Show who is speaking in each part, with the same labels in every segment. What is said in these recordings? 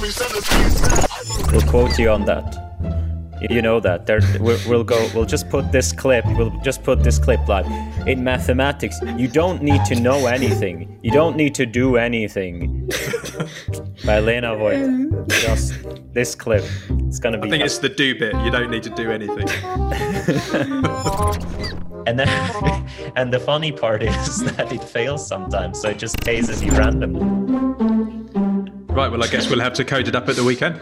Speaker 1: We'll quote you on that. You know that. There, we'll, we'll go. We'll just put this clip. We'll just put this clip live. In mathematics, you don't need to know anything. You don't need to do anything. By Lena Voita. Just this clip. It's gonna be.
Speaker 2: I think it's the do bit. You don't need to do anything.
Speaker 1: and then, and the funny part is that it fails sometimes, so it just tases you randomly.
Speaker 2: Right. Well, I guess we'll have to code it up at the weekend.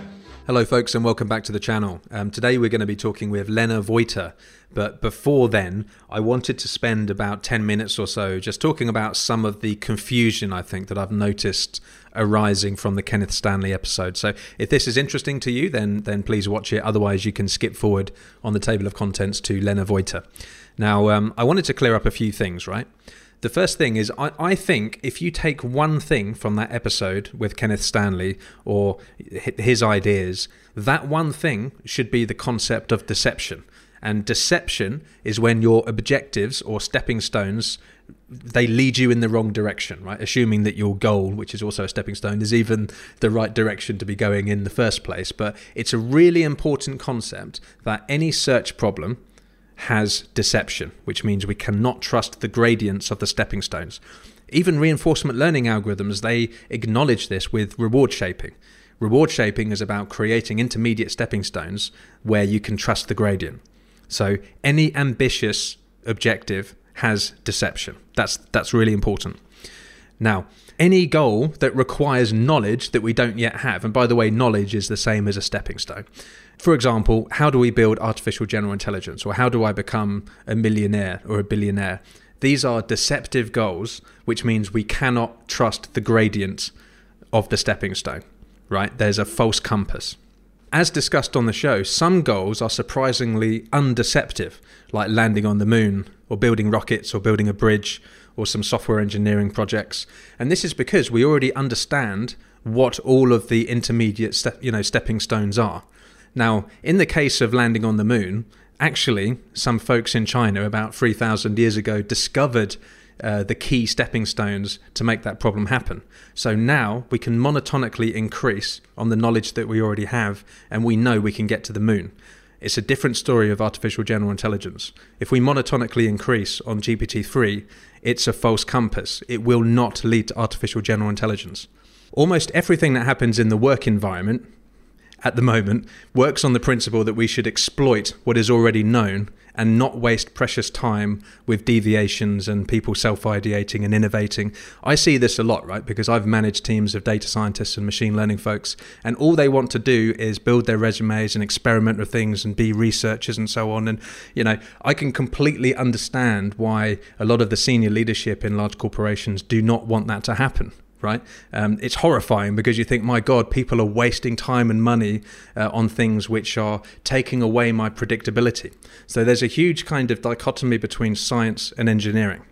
Speaker 3: Hello, folks, and welcome back to the channel. Um, today we're going to be talking with Lena Voita, but before then, I wanted to spend about 10 minutes or so just talking about some of the confusion I think that I've noticed arising from the Kenneth Stanley episode. So if this is interesting to you, then, then please watch it. Otherwise, you can skip forward on the table of contents to Lena Voita. Now, um, I wanted to clear up a few things, right? The first thing is, I, I think if you take one thing from that episode with Kenneth Stanley or his ideas, that one thing should be the concept of deception. And deception is when your objectives or stepping stones they lead you in the wrong direction, right? Assuming that your goal, which is also a stepping stone, is even the right direction to be going in the first place. But it's a really important concept that any search problem has deception, which means we cannot trust the gradients of the stepping stones. Even reinforcement learning algorithms, they acknowledge this with reward shaping. Reward shaping is about creating intermediate stepping stones where you can trust the gradient. So any ambitious objective has deception. That's that's really important. Now, any goal that requires knowledge that we don't yet have, and by the way, knowledge is the same as a stepping stone. For example, how do we build artificial general intelligence? Or how do I become a millionaire or a billionaire? These are deceptive goals, which means we cannot trust the gradient of the stepping stone, right? There's a false compass. As discussed on the show, some goals are surprisingly undeceptive, like landing on the moon, or building rockets, or building a bridge, or some software engineering projects. And this is because we already understand what all of the intermediate step, you know, stepping stones are. Now, in the case of landing on the moon, actually, some folks in China about 3,000 years ago discovered uh, the key stepping stones to make that problem happen. So now we can monotonically increase on the knowledge that we already have, and we know we can get to the moon. It's a different story of artificial general intelligence. If we monotonically increase on GPT 3, it's a false compass. It will not lead to artificial general intelligence. Almost everything that happens in the work environment at the moment works on the principle that we should exploit what is already known and not waste precious time with deviations and people self ideating and innovating. I see this a lot, right? Because I've managed teams of data scientists and machine learning folks, and all they want to do is build their resumes and experiment with things and be researchers and so on. And, you know, I can completely understand why a lot of the senior leadership in large corporations do not want that to happen right? Um, it's horrifying because you think, my God, people are wasting time and money uh, on things which are taking away my predictability. So there's a huge kind of dichotomy between science and engineering.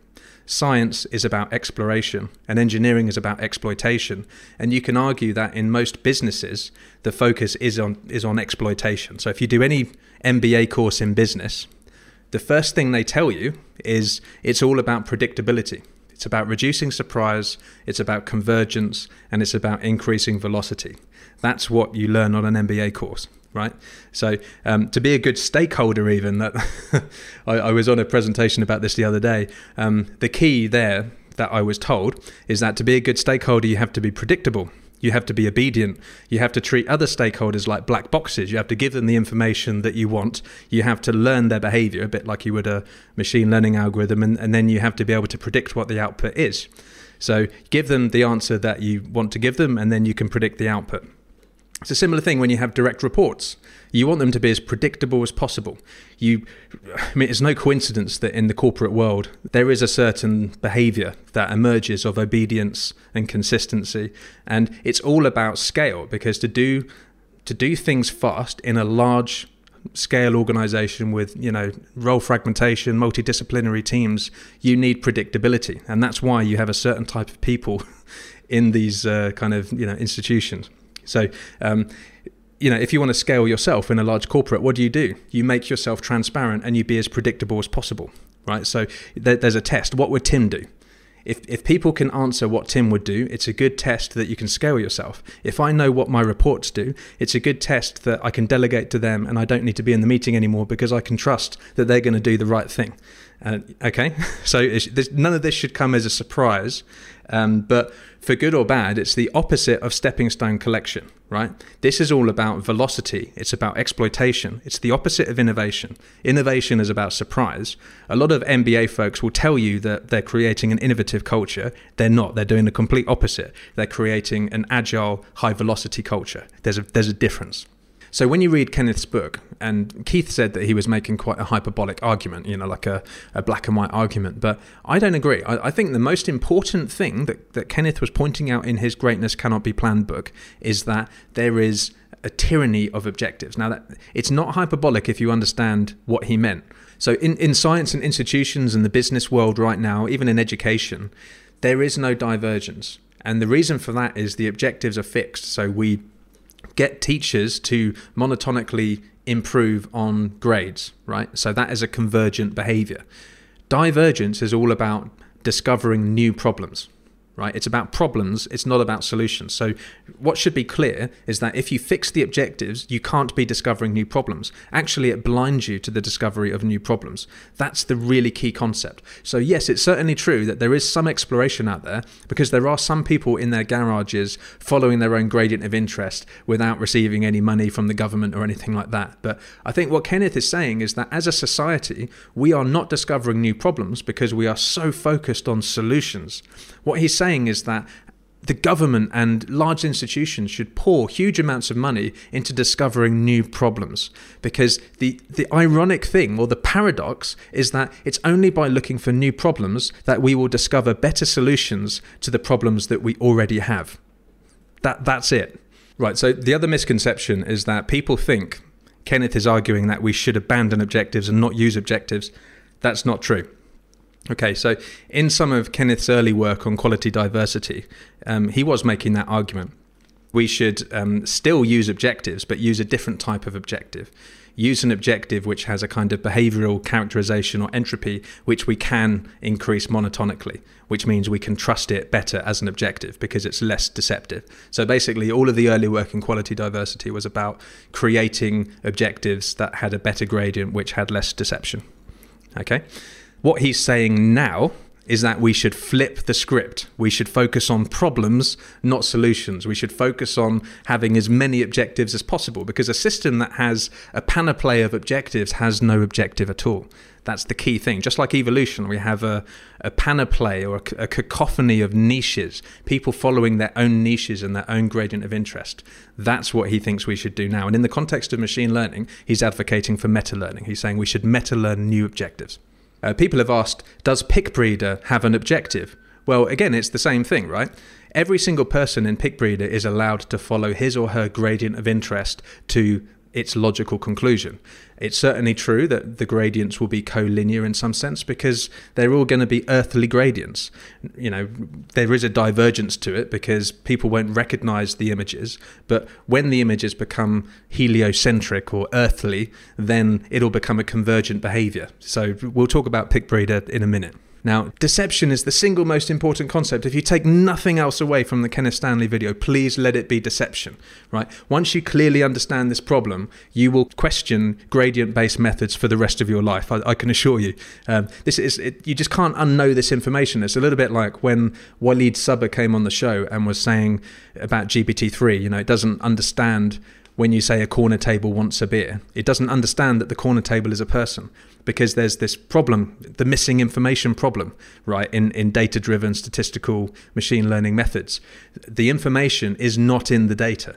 Speaker 3: Science is about exploration and engineering is about exploitation. And you can argue that in most businesses, the focus is on, is on exploitation. So if you do any MBA course in business, the first thing they tell you is it's all about predictability it's about reducing surprise, it's about convergence, and it's about increasing velocity. That's what you learn on an MBA course right? So um, to be a good stakeholder, even that I, I, was on a presentation about this the other day. Um, the key there that I was told is that to be a good stakeholder, you have to be predictable. You have to be obedient. You have to treat other stakeholders like black boxes. You have to give them the information that you want. You have to learn their behavior, a bit like you would a machine learning algorithm, and, and then you have to be able to predict what the output is. So give them the answer that you want to give them, and then you can predict the output. It's a similar thing when you have direct reports. You want them to be as predictable as possible. You, I mean, it's no coincidence that in the corporate world there is a certain behaviour that emerges of obedience and consistency, and it's all about scale because to do to do things fast in a large scale organization with you know role fragmentation multidisciplinary teams you need predictability and that's why you have a certain type of people in these uh, kind of you know institutions so, um, you know, if you want to scale yourself in a large corporate, what do you do? You make yourself transparent and you be as predictable as possible, right? So there's a test. What would Tim do? if, if people can answer what Tim would do, it's a good test that you can scale yourself. If I know what my reports do, it's a good test that I can delegate to them and I don't need to be in the meeting anymore because I can trust that they're going to do the right thing. Uh, okay, so none of this should come as a surprise, um, but for good or bad, it's the opposite of stepping stone collection, right? This is all about velocity, it's about exploitation, it's the opposite of innovation. Innovation is about surprise. A lot of MBA folks will tell you that they're creating an innovative culture. They're not, they're doing the complete opposite. They're creating an agile, high velocity culture. There's a, there's a difference. So when you read Kenneth's book, and Keith said that he was making quite a hyperbolic argument, you know, like a, a black and white argument, but I don't agree. I, I, think the most important thing that, that Kenneth was pointing out in his Greatness Cannot Be Planned book is that there is a tyranny of objectives. Now, that it's not hyperbolic if you understand what he meant. So in, in science and institutions and the business world right now, even in education, there is no divergence. And the reason for that is the objectives are fixed. So we get teachers to monotonically improve on grades, right? So that is a convergent behavior. Divergence is all about discovering new problems right? It's about problems, it's not about solutions. So, what should be clear is that if you fix the objectives, you can't be discovering new problems. Actually, it blinds you to the discovery of new problems. That's the really key concept. So, yes, it's certainly true that there is some exploration out there because there are some people in their garages following their own gradient of interest without receiving any money from the government or anything like that. But I think what Kenneth is saying is that as a society, we are not discovering new problems because we are so focused on solutions. What he's saying is that the government and large institutions should pour huge amounts of money into discovering new problems. Because the the ironic thing or the paradox is that it's only by looking for new problems that we will discover better solutions to the problems that we already have. That that's it. Right so the other misconception is that people think Kenneth is arguing that we should abandon objectives and not use objectives. That's not true Okay, so in some of Kenneth's early work on quality diversity, um, he was making that argument. We should um, still use objectives, but use a different type of objective. Use an objective which has a kind of behavioral characterization or entropy, which we can increase monotonically, which means we can trust it better as an objective because it's less deceptive. So basically, all of the early work in quality diversity was about creating objectives that had a better gradient, which had less deception. Okay. What he's saying now is that we should flip the script. We should focus on problems, not solutions. We should focus on having as many objectives as possible because a system that has a panoply of objectives has no objective at all. That's the key thing. Just like evolution, we have a, a panoply or a, a cacophony of niches, people following their own niches and their own gradient of interest. That's what he thinks we should do now. And in the context of machine learning, he's advocating for meta learning. He's saying we should meta learn new objectives. Uh, people have asked, does Picbreeder have an objective? Well, again, it's the same thing, right? Every single person in Picbreeder is allowed to follow his or her gradient of interest to its logical conclusion. It's certainly true that the gradients will be collinear in some sense because they're all going to be earthly gradients. You know, there is a divergence to it because people won't recognize the images, but when the images become heliocentric or earthly, then it'll become a convergent behavior. So we'll talk about Picbreeder in a minute. Now, deception is the single most important concept. If you take nothing else away from the Kenneth Stanley video, please let it be deception, right? Once you clearly understand this problem, you will question gradient-based methods for the rest of your life. I, I can assure you. Um, this is it, you just can't unknow this information. It's a little bit like when Walid Saba came on the show and was saying about GPT-3. You know, it doesn't understand when you say a corner table wants a beer. It doesn't understand that the corner table is a person because there's this problem, the missing information problem, right, in, in data driven statistical machine learning methods. The information is not in the data.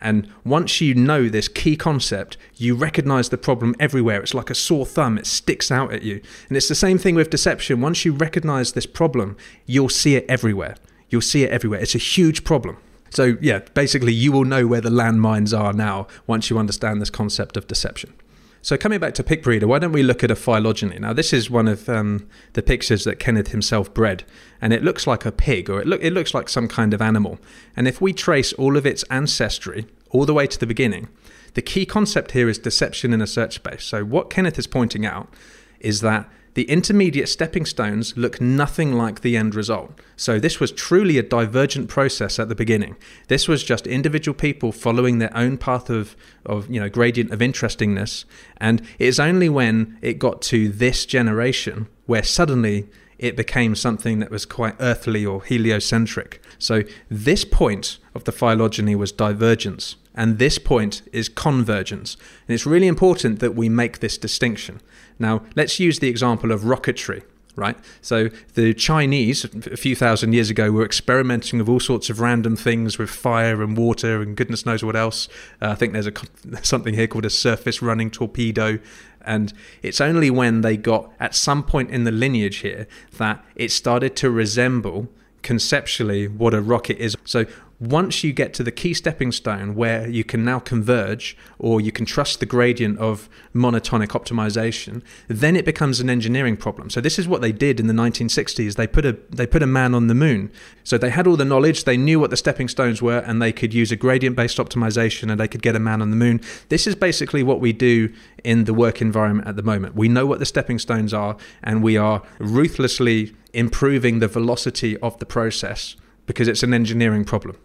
Speaker 3: And once you know this key concept, you recognize the problem everywhere. It's like a sore thumb, it sticks out at you. And it's the same thing with deception. Once you recognize this problem, you'll see it everywhere. You'll see it everywhere. It's a huge problem. So, yeah, basically, you will know where the landmines are now once you understand this concept of deception. So, coming back to Picbreeder, why don't we look at a phylogeny? Now, this is one of um, the pictures that Kenneth himself bred, and it looks like a pig, or it, it looks like some kind of animal. And if we trace all of its ancestry all the way to the beginning, the key concept here is deception in a search space. So, what Kenneth is pointing out is that the intermediate stepping stones look nothing like the end result. So this was truly a divergent process at the beginning. This was just individual people following their own path of, of you know gradient of interestingness, and it's only when it got to this generation where suddenly it became something that was quite earthly or heliocentric. So this point of the phylogeny was divergence, and this point is convergence. And it's really important that we make this distinction. Now, let's use the example of rocketry right? So the Chinese, a few thousand years ago, were experimenting with all sorts of random things with fire and water and goodness knows what else. Uh, I think there's a something here called a surface running torpedo. And it's only when they got at some point in the lineage here that it started to resemble conceptually what a rocket is. So once you get to the key stepping stone where you can now converge or you can trust the gradient of monotonic optimization then it becomes an engineering problem. So this is what they did in the 1960s they put a they put a man on the moon. So they had all the knowledge they knew what the stepping stones were and they could use a gradient based optimization and they could get a man on the moon. This is basically what we do in the work environment at the moment. We know what the stepping stones are and we are ruthlessly improving the velocity of the process because it's an engineering problem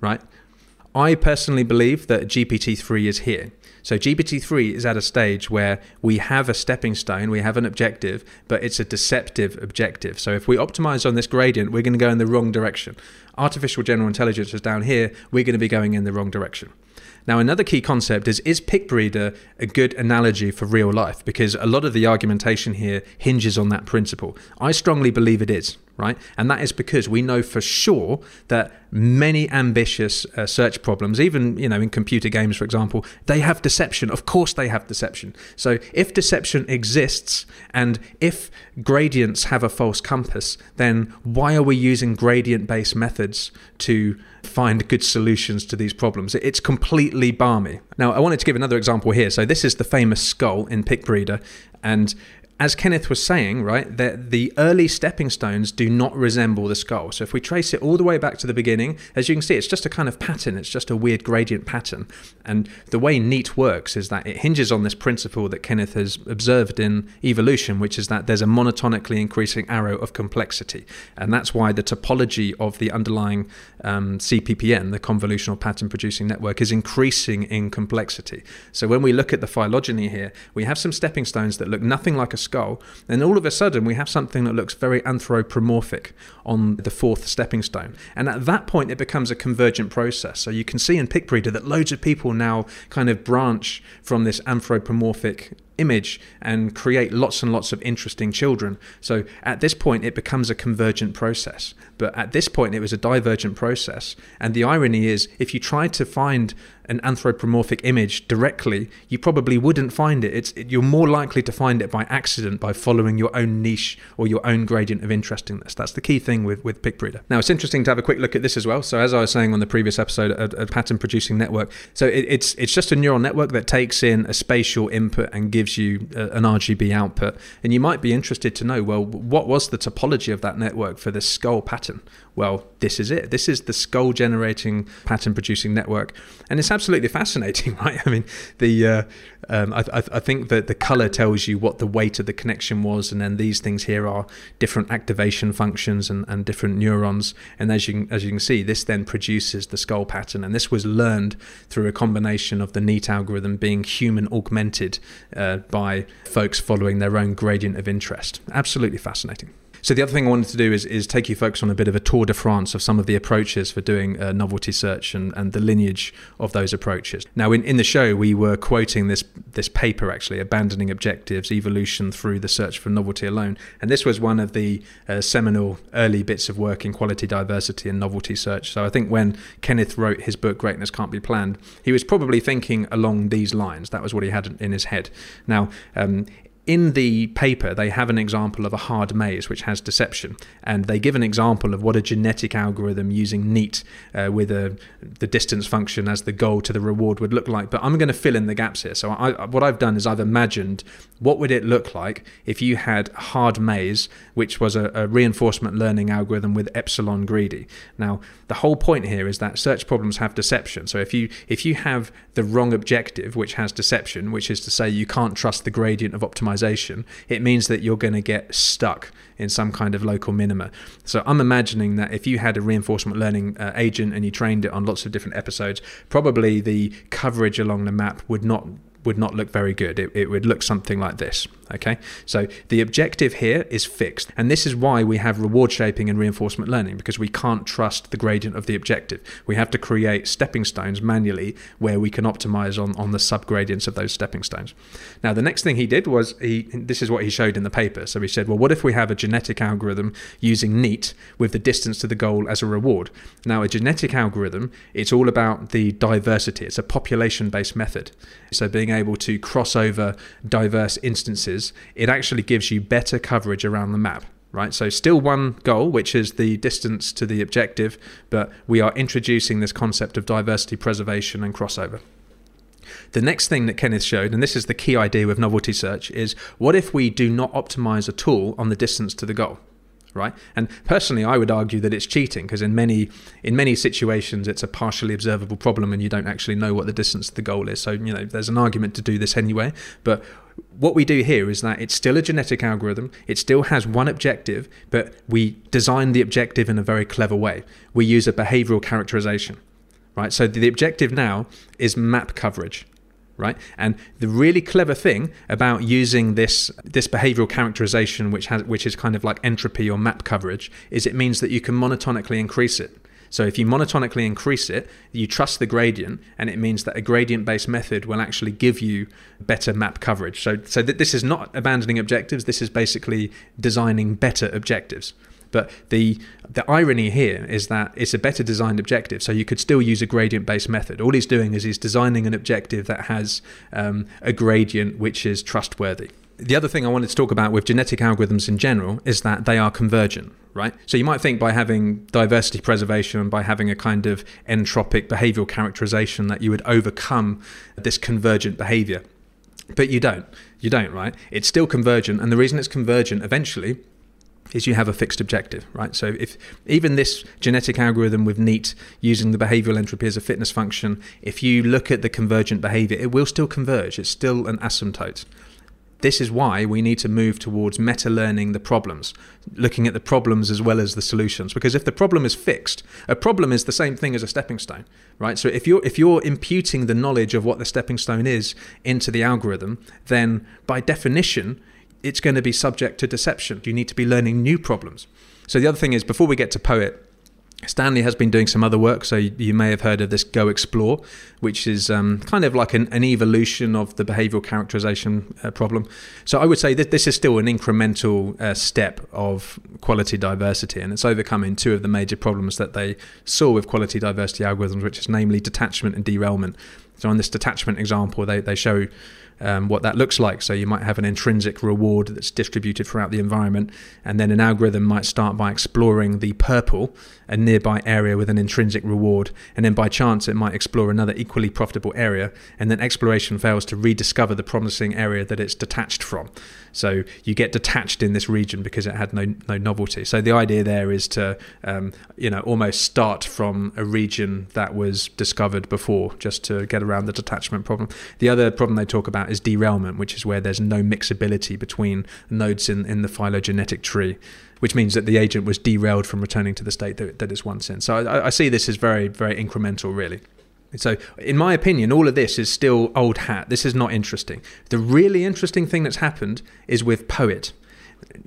Speaker 3: right? I personally believe that GPT-3 is here. So GPT-3 is at a stage where we have a stepping stone, we have an objective, but it's a deceptive objective. So if we optimize on this gradient, we're going to go in the wrong direction. Artificial general intelligence is down here, we're going to be going in the wrong direction. Now, another key concept is is Picbreeder a good analogy for real life? Because a lot of the argumentation here hinges on that principle. I strongly believe it is right? And that is because we know for sure that many ambitious uh, search problems, even you know in computer games, for example, they have deception. Of course, they have deception. So if deception exists, and if gradients have a false compass, then why are we using gradient-based methods to find good solutions to these problems? It's completely barmy. Now, I wanted to give another example here. So this is the famous skull in Picbreeder, and as Kenneth was saying, right, that the early stepping stones do not resemble the skull. So if we trace it all the way back to the beginning, as you can see, it's just a kind of pattern. It's just a weird gradient pattern. And the way NEAT works is that it hinges on this principle that Kenneth has observed in evolution, which is that there's a monotonically increasing arrow of complexity. And that's why the topology of the underlying um, CPPN, the convolutional pattern producing network, is increasing in complexity. So when we look at the phylogeny here, we have some stepping stones that look nothing like a skull. And all of a sudden, we have something that looks very anthropomorphic on the fourth stepping stone. And at that point, it becomes a convergent process. So you can see in Picbreeder that loads of people now kind of branch from this anthropomorphic image and create lots and lots of interesting children. So at this point, it becomes a convergent process. But at this point, it was a divergent process. And the irony is, if you tried to find an anthropomorphic image directly, you probably wouldn't find it. It's you're more likely to find it by accident by following your own niche or your own gradient of interestingness. That's the key thing with with Picbreeder. Now it's interesting to have a quick look at this as well. So as I was saying on the previous episode, a, a pattern producing network. So it, it's it's just a neural network that takes in a spatial input and gives you a, an RGB output. And you might be interested to know, well, what was the topology of that network for this skull pattern? Well, this is it. This is the skull generating pattern producing network, and it's absolutely fascinating, right? I mean, the uh, um, I, I, think that the color tells you what the weight of the connection was, and then these things here are different activation functions and, and different neurons. And as you as you can see, this then produces the skull pattern, and this was learned through a combination of the NEAT algorithm being human augmented uh, by folks following their own gradient of interest. Absolutely fascinating. So the other thing I wanted to do is, is take you folks on a bit of a tour de France of some of the approaches for doing uh, novelty search and, and the lineage of those approaches. Now, in, in the show, we were quoting this this paper actually, abandoning objectives, evolution through the search for novelty alone, and this was one of the uh, seminal early bits of work in quality diversity and novelty search. So I think when Kenneth wrote his book Greatness Can't Be Planned, he was probably thinking along these lines. That was what he had in his head. Now, um, in the paper, they have an example of a hard maze which has deception, and they give an example of what a genetic algorithm using NEAT uh, with a, the distance function as the goal to the reward would look like. But I'm going to fill in the gaps here. So I, what I've done is I've imagined what would it look like if you had hard maze, which was a, a reinforcement learning algorithm with epsilon greedy. Now, the whole point here is that search problems have deception. So if you if you have the wrong objective, which has deception, which is to say you can't trust the gradient of optimization optimization, it means that you're going to get stuck in some kind of local minima. So I'm imagining that if you had a reinforcement learning uh, agent and you trained it on lots of different episodes, probably the coverage along the map would not would not look very good. It, it would look something like this. Okay, so the objective here is fixed, and this is why we have reward shaping and reinforcement learning because we can't trust the gradient of the objective. We have to create stepping stones manually where we can optimize on, on the subgradients of those stepping stones. Now, the next thing he did was he this is what he showed in the paper. So he said, well, what if we have a genetic algorithm using NEAT with the distance to the goal as a reward? Now, a genetic algorithm, it's all about the diversity. It's a population based method. So being able to cross over diverse instances it actually gives you better coverage around the map right? So still one goal, which is the distance to the objective, but we are introducing this concept of diversity preservation and crossover. The next thing that Kenneth showed, and this is the key idea with novelty search, is what if we do not optimize at all on the distance to the goal? Right? And personally, I would argue that it's cheating because in many in many situations it's a partially observable problem and you don't actually know what the distance to the goal is. So you know, there's an argument to do this anyway. But what we do here is that it's still a genetic algorithm. It still has one objective, but we design the objective in a very clever way. We use a behavioral characterization, right? So the objective now is map coverage right? And the really clever thing about using this this behavioral characterization, which has which is kind of like entropy or map coverage, is it means that you can monotonically increase it. So if you monotonically increase it, you trust the gradient, and it means that a gradient-based method will actually give you better map coverage. So so that this is not abandoning objectives. This is basically designing better objectives. But the the irony here is that it's a better designed objective, so you could still use a gradient based method. All he's doing is he's designing an objective that has um, a gradient which is trustworthy. The other thing I wanted to talk about with genetic algorithms in general is that they are convergent, right? So you might think by having diversity preservation by having a kind of entropic behavioral characterization that you would overcome this convergent behavior. But you don't. You don't, right? It's still convergent. And the reason it's convergent eventually is you have a fixed objective, right? So if even this genetic algorithm with NEAT using the behavioral entropy as a fitness function, if you look at the convergent behavior, it will still converge. It's still an asymptote. This is why we need to move towards meta learning the problems, looking at the problems as well as the solutions. Because if the problem is fixed, a problem is the same thing as a stepping stone, right? So if you're if you're imputing the knowledge of what the stepping stone is into the algorithm, then by definition it's going to be subject to deception. You need to be learning new problems. So the other thing is, before we get to Poet, Stanley has been doing some other work, so you may have heard of this Go Explore, which is um, kind of like an, an, evolution of the behavioral characterization uh, problem. So I would say that this is still an incremental uh, step of quality diversity, and it's overcoming two of the major problems that they saw with quality diversity algorithms, which is namely detachment and derailment. So on this detachment example, they, they show um, what that looks like. So you might have an intrinsic reward that's distributed throughout the environment, and then an algorithm might start by exploring the purple, a nearby area with an intrinsic reward, and then by chance it might explore another equally profitable area, and then exploration fails to rediscover the promising area that it's detached from. So you get detached in this region because it had no no novelty. So the idea there is to um, you know almost start from a region that was discovered before, just to get around the detachment problem. The other problem they talk about is derailment, which is where there's no mixability between nodes in in the phylogenetic tree which means that the agent was derailed from returning to the state that, that it's once in. So I, I see this as very, very incremental, really. So, in my opinion, all of this is still old hat. This is not interesting. The really interesting thing that's happened is with Poet.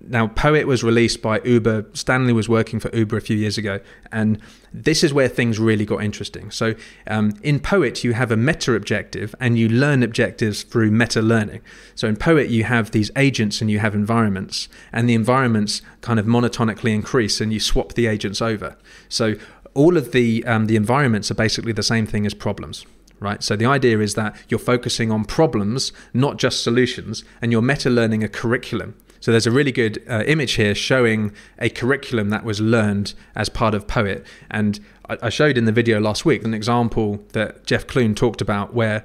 Speaker 3: Now, Poet was released by Uber. Stanley was working for Uber a few years ago, and this is where things really got interesting. So, um, in Poet, you have a meta objective, and you learn objectives through meta learning. So, in Poet, you have these agents and you have environments, and the environments kind of monotonically increase, and you swap the agents over. So, all of the um, the environments are basically the same thing as problems right? So the idea is that you're focusing on problems not just solutions and you're meta learning a curriculum. So there's a really good uh, image here showing a curriculum that was learned as part of poet. And I, I showed in the video last week an example that jeff clune talked about where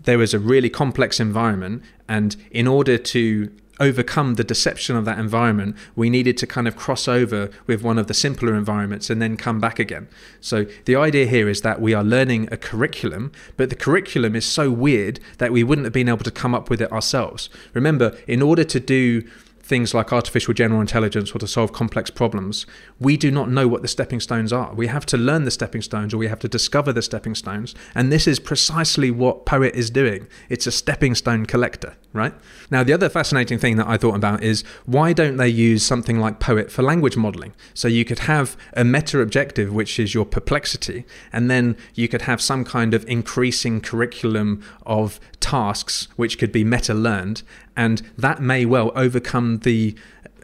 Speaker 3: there was a really complex environment and in order to overcome the deception of that environment, we needed to kind of cross over with one of the simpler environments and then come back again. So the idea here is that we are learning a curriculum, but the curriculum is so weird that we wouldn't have been able to come up with it ourselves. Remember, in order to do things like artificial general intelligence or to solve complex problems, we do not know what the stepping stones are. We have to learn the stepping stones or we have to discover the stepping stones. And this is precisely what Poet is doing. It's a stepping stone collector, right? Now, the other fascinating thing that I thought about is why don't they use something like Poet for language modeling? So you could have a meta objective, which is your perplexity, and then you could have some kind of increasing curriculum of tasks, which could be meta learned and that may well overcome the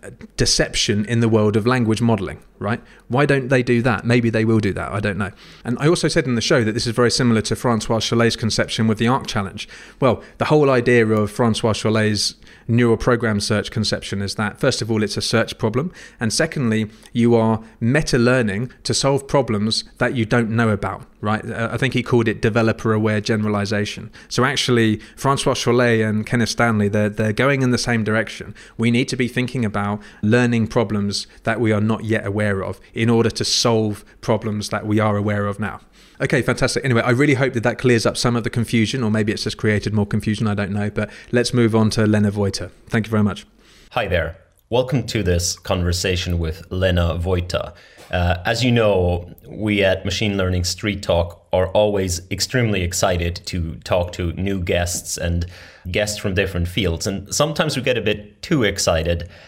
Speaker 3: uh, deception in the world of language modeling, right? Why don't they do that? Maybe they will do that. I don't know. And I also said in the show that this is very similar to Francois Chollet's conception with the ARC challenge. Well, the whole idea of Francois Chollet's neural program search conception is that first of all it's a search problem and secondly you are meta learning to solve problems that you don't know about right? Uh, i think he called it developer aware generalization. So actually francois chollet and kenneth stanley they're, they're going in the same direction. We need to be thinking about learning problems that we are not yet aware of in order to solve problems that we are aware of now Okay, fantastic. Anyway, I really hope that that clears up some of the confusion, or maybe it's just created more confusion. I don't know. But let's move on to Lena Voita. Thank you very much.
Speaker 1: Hi there. Welcome to this conversation with Lena Voita. Uh, as you know, we at Machine Learning Street Talk are always extremely excited to talk to new guests and guests from different fields. And sometimes we get a bit too excited.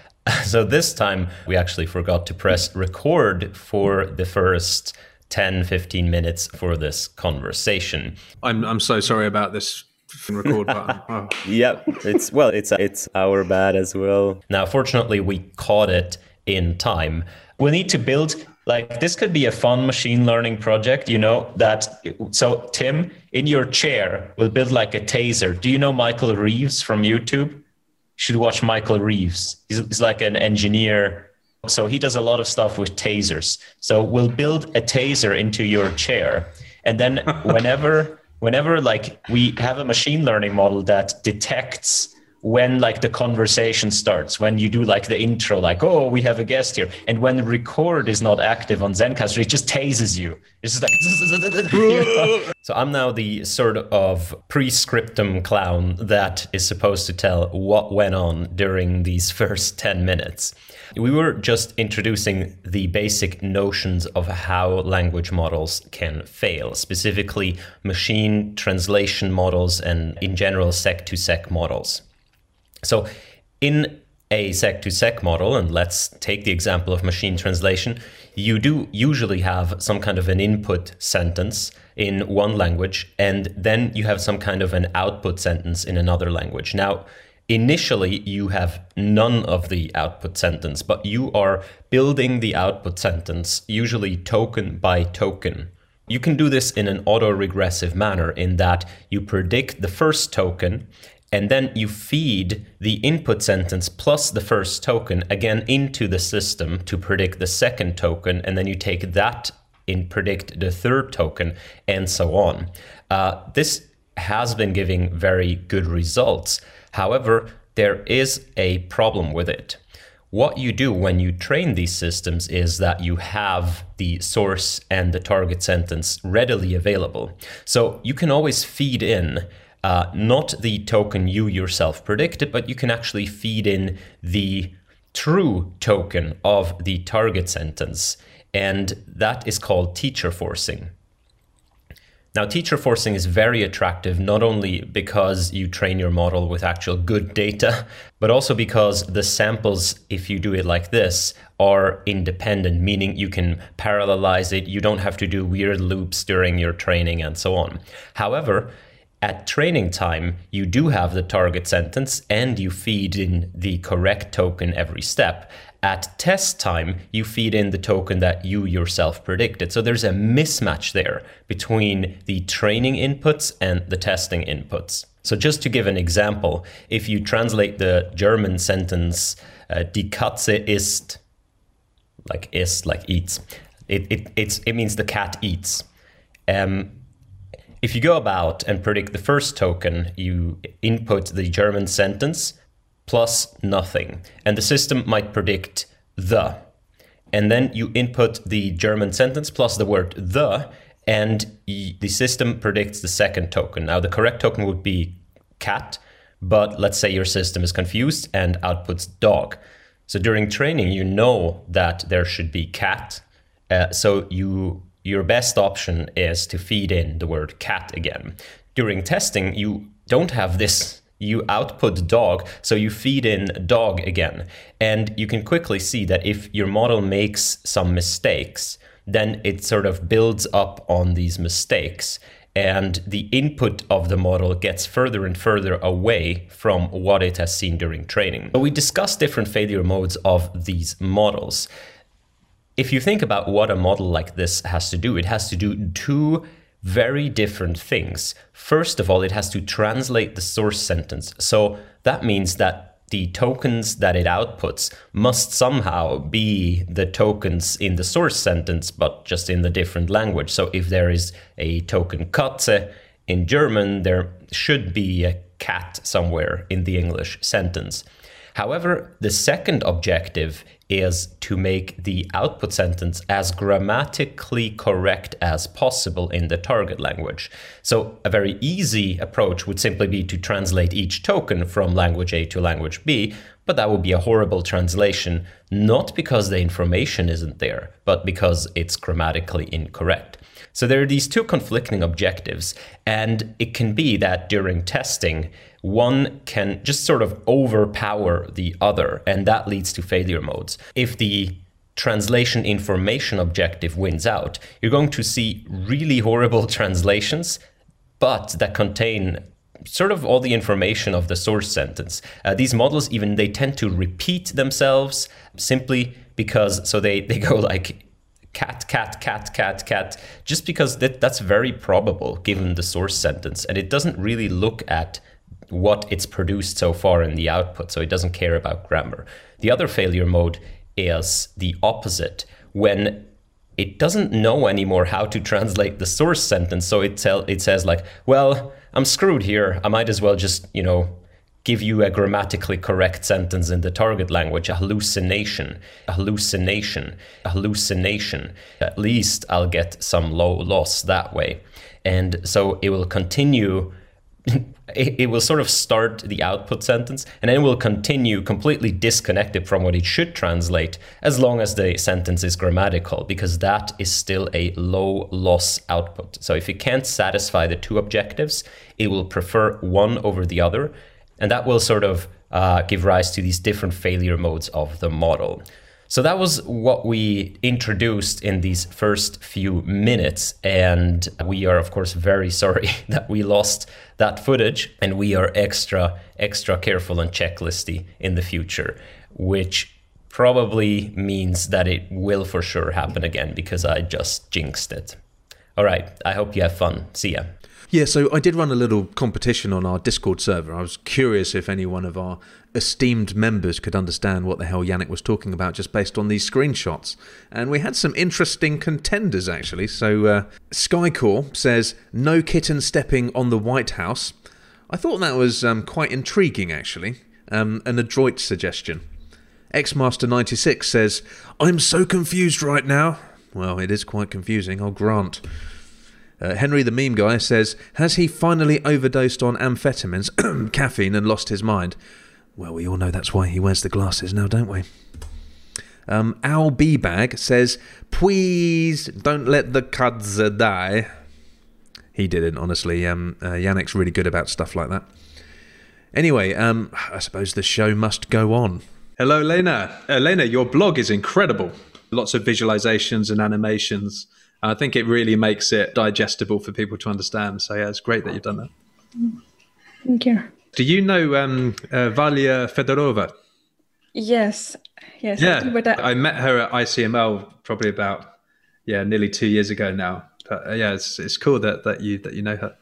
Speaker 1: So this time we actually forgot to press record for the first 10, 15 minutes for this conversation.
Speaker 3: I'm, I'm so sorry about this record button.
Speaker 1: Oh. yep, it's well, it's it's our bad as well. Now, fortunately, we caught it in time. We need to build like this could be a fun machine learning project. You know that. So, Tim, in your chair, we'll build like a taser. Do you know Michael Reeves from YouTube? You should watch Michael Reeves. He's, he's like an engineer so he does a lot of stuff with tasers. So we'll build a taser into your chair. And then whenever whenever like we have a machine learning model that detects when like the conversation starts when you do like the intro like oh we have a guest here and when record is not active on zencastr it just tases you it's just like so i'm now the sort of pre-scriptum clown that is supposed to tell what went on during these first 10 minutes we were just introducing the basic notions of how language models can fail, specifically machine translation models and, in general, seq to seq models. So, in a seq to seq model, and let's take the example of machine translation, you do usually have some kind of an input sentence in one language, and then you have some kind of an output sentence in another language. Now, initially you have none of the output sentence, but you are building the output sentence, usually token by token. You can do this in an auto regressive manner in that you predict the first token and then you feed the input sentence plus the first token again into the system to predict the second token, and then you take that and predict the third token, and so on. Uh, this has been giving very good results. However, there is a problem with it. What you do when you train these systems is that you have the source and the target sentence readily available. So you can always feed in uh, not the token you yourself predicted, but you can actually feed in the true token of the target sentence. And that is called teacher forcing. Now, teacher forcing is very attractive, not only because you train your model with actual good data, but also because the samples, if you do it like this, are independent, meaning you can parallelize it, you don't have to do weird loops during your training, and so on. However, at training time, you do have the target sentence and you feed in the correct token every step. At test time, you feed in the token that you yourself predicted. So there's a mismatch there between the training inputs and the testing inputs. So just to give an example, if you translate the German sentence uh, "die Katze isst," like "ist," like eats, it it it means the cat eats. Um, if you go about and predict the first token, you input the German sentence plus nothing. And the system might predict the. And then you input the German sentence plus the word the, and the system predicts the second token. Now, the correct token would be cat, but let's say your system is confused and outputs dog. So during training, you know that there should be cat. Uh, so you your best option is to feed in the word cat again. During testing, you don't have this. You output dog, so you feed in dog again. And you can quickly see that if your model makes some mistakes, then it sort of builds up on these mistakes and the input of the model gets further and further away from what it has seen during training. So we discussed different failure modes of these models. If you think about what a model like this has to do, it has to do two very different things. First of all, it has to translate the source sentence. So that means that the tokens that it outputs must somehow be the tokens in the source sentence, but just in the different language. So if there is a token Katze in German, there should be a cat somewhere in the English sentence. However, the second objective is to make the output sentence as grammatically correct as possible in the target language. So, a very easy approach would simply be to translate each token from language A to language B, but that would be a horrible translation, not because the information isn't there, but because it's grammatically incorrect. So there are these two conflicting objectives, and it can be that during testing, one can just sort of overpower the other, and that leads to failure modes. If the translation information objective wins out, you're going to see really horrible translations, but that contain sort of all the information of the source sentence. Uh, these models even they tend to repeat themselves simply because so they they go like cat cat cat cat cat just because that that's very probable given the source sentence and it doesn't really look at what it's produced so far in the output, so it doesn't care about grammar. The other failure mode is the opposite, when it doesn't know anymore how to translate the source sentence, so it tell it says like, well, I'm screwed here. I might as well just, you know, give you a grammatically correct sentence in the target language, a hallucination, a hallucination, a hallucination. At least I'll get some low loss that way. And so it will continue it, will sort of start the output sentence and then it will continue completely disconnected from what it should translate as long as the sentence is grammatical because that is still a low loss output. So if it can't satisfy the two objectives, it will prefer one over the other and that will sort of uh, give rise to these different failure modes of the model. So that was what we introduced in these first few minutes. And we are, of course, very sorry that we lost that footage. And we are extra, extra careful and checklisty in the future, which probably means that it will for sure happen again because I just jinxed it. All right. I hope you have fun. See ya.
Speaker 3: Yeah, so I did run a little competition on our Discord server. I was curious if any one of our esteemed members could understand what the hell Yannic was talking about just based on these screenshots. And we had some interesting contenders, actually. So uh, Skycore says, No kitten stepping on the White House. I thought that was um, quite intriguing, actually. Um, an adroit suggestion. Xmaster96 says, I'm so confused right now. Well, it is quite confusing, I'll grant. Uh, Henry the meme guy says, Has he finally overdosed on amphetamines, caffeine, and lost his mind? Well, we all know that's why he wears the glasses now, don't we? Um, Al B Bag says, Please don't let the Kudza die. He didn't, honestly. Um, uh, Yannic's really good about stuff like that. Anyway, um, I suppose the show must go on.
Speaker 2: Hello, Lena. Uh, Lena, your blog is incredible. Lots of visualizations and animations. I think it really makes it digestible for people to understand. So yeah, it's great that you've done that.
Speaker 4: Thank you.
Speaker 2: Do you know um, uh, Valia Fedorova?
Speaker 4: Yes, yes.
Speaker 2: Yeah, I, but I, I, met her at ICML probably about yeah nearly two years ago now. But uh, yeah, it's it's cool that that you that you know her.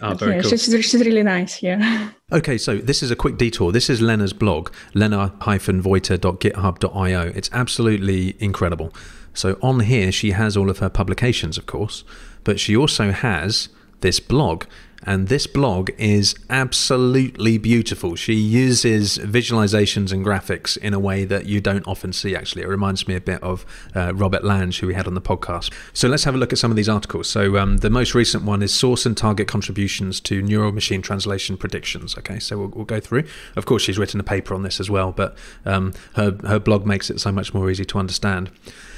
Speaker 4: Oh, very yeah, cool. she's, she's really nice. Yeah.
Speaker 3: Okay, so this is a quick detour. This is Lena's blog, lena-voita.github.io. It's absolutely incredible. So on here, she has all of her publications, of course, but she also has this blog. And this blog is absolutely beautiful. She uses visualizations and graphics in a way that you don't often see, actually. It reminds me a bit of uh, Robert Lange, who we had on the podcast. So let's have a look at some of these articles. So um, the most recent one is Source and Target Contributions to Neural Machine Translation Predictions. Okay, so we'll, we'll go through. Of course, she's written a paper on this as well, but um, her, her blog makes it so much more easy to understand.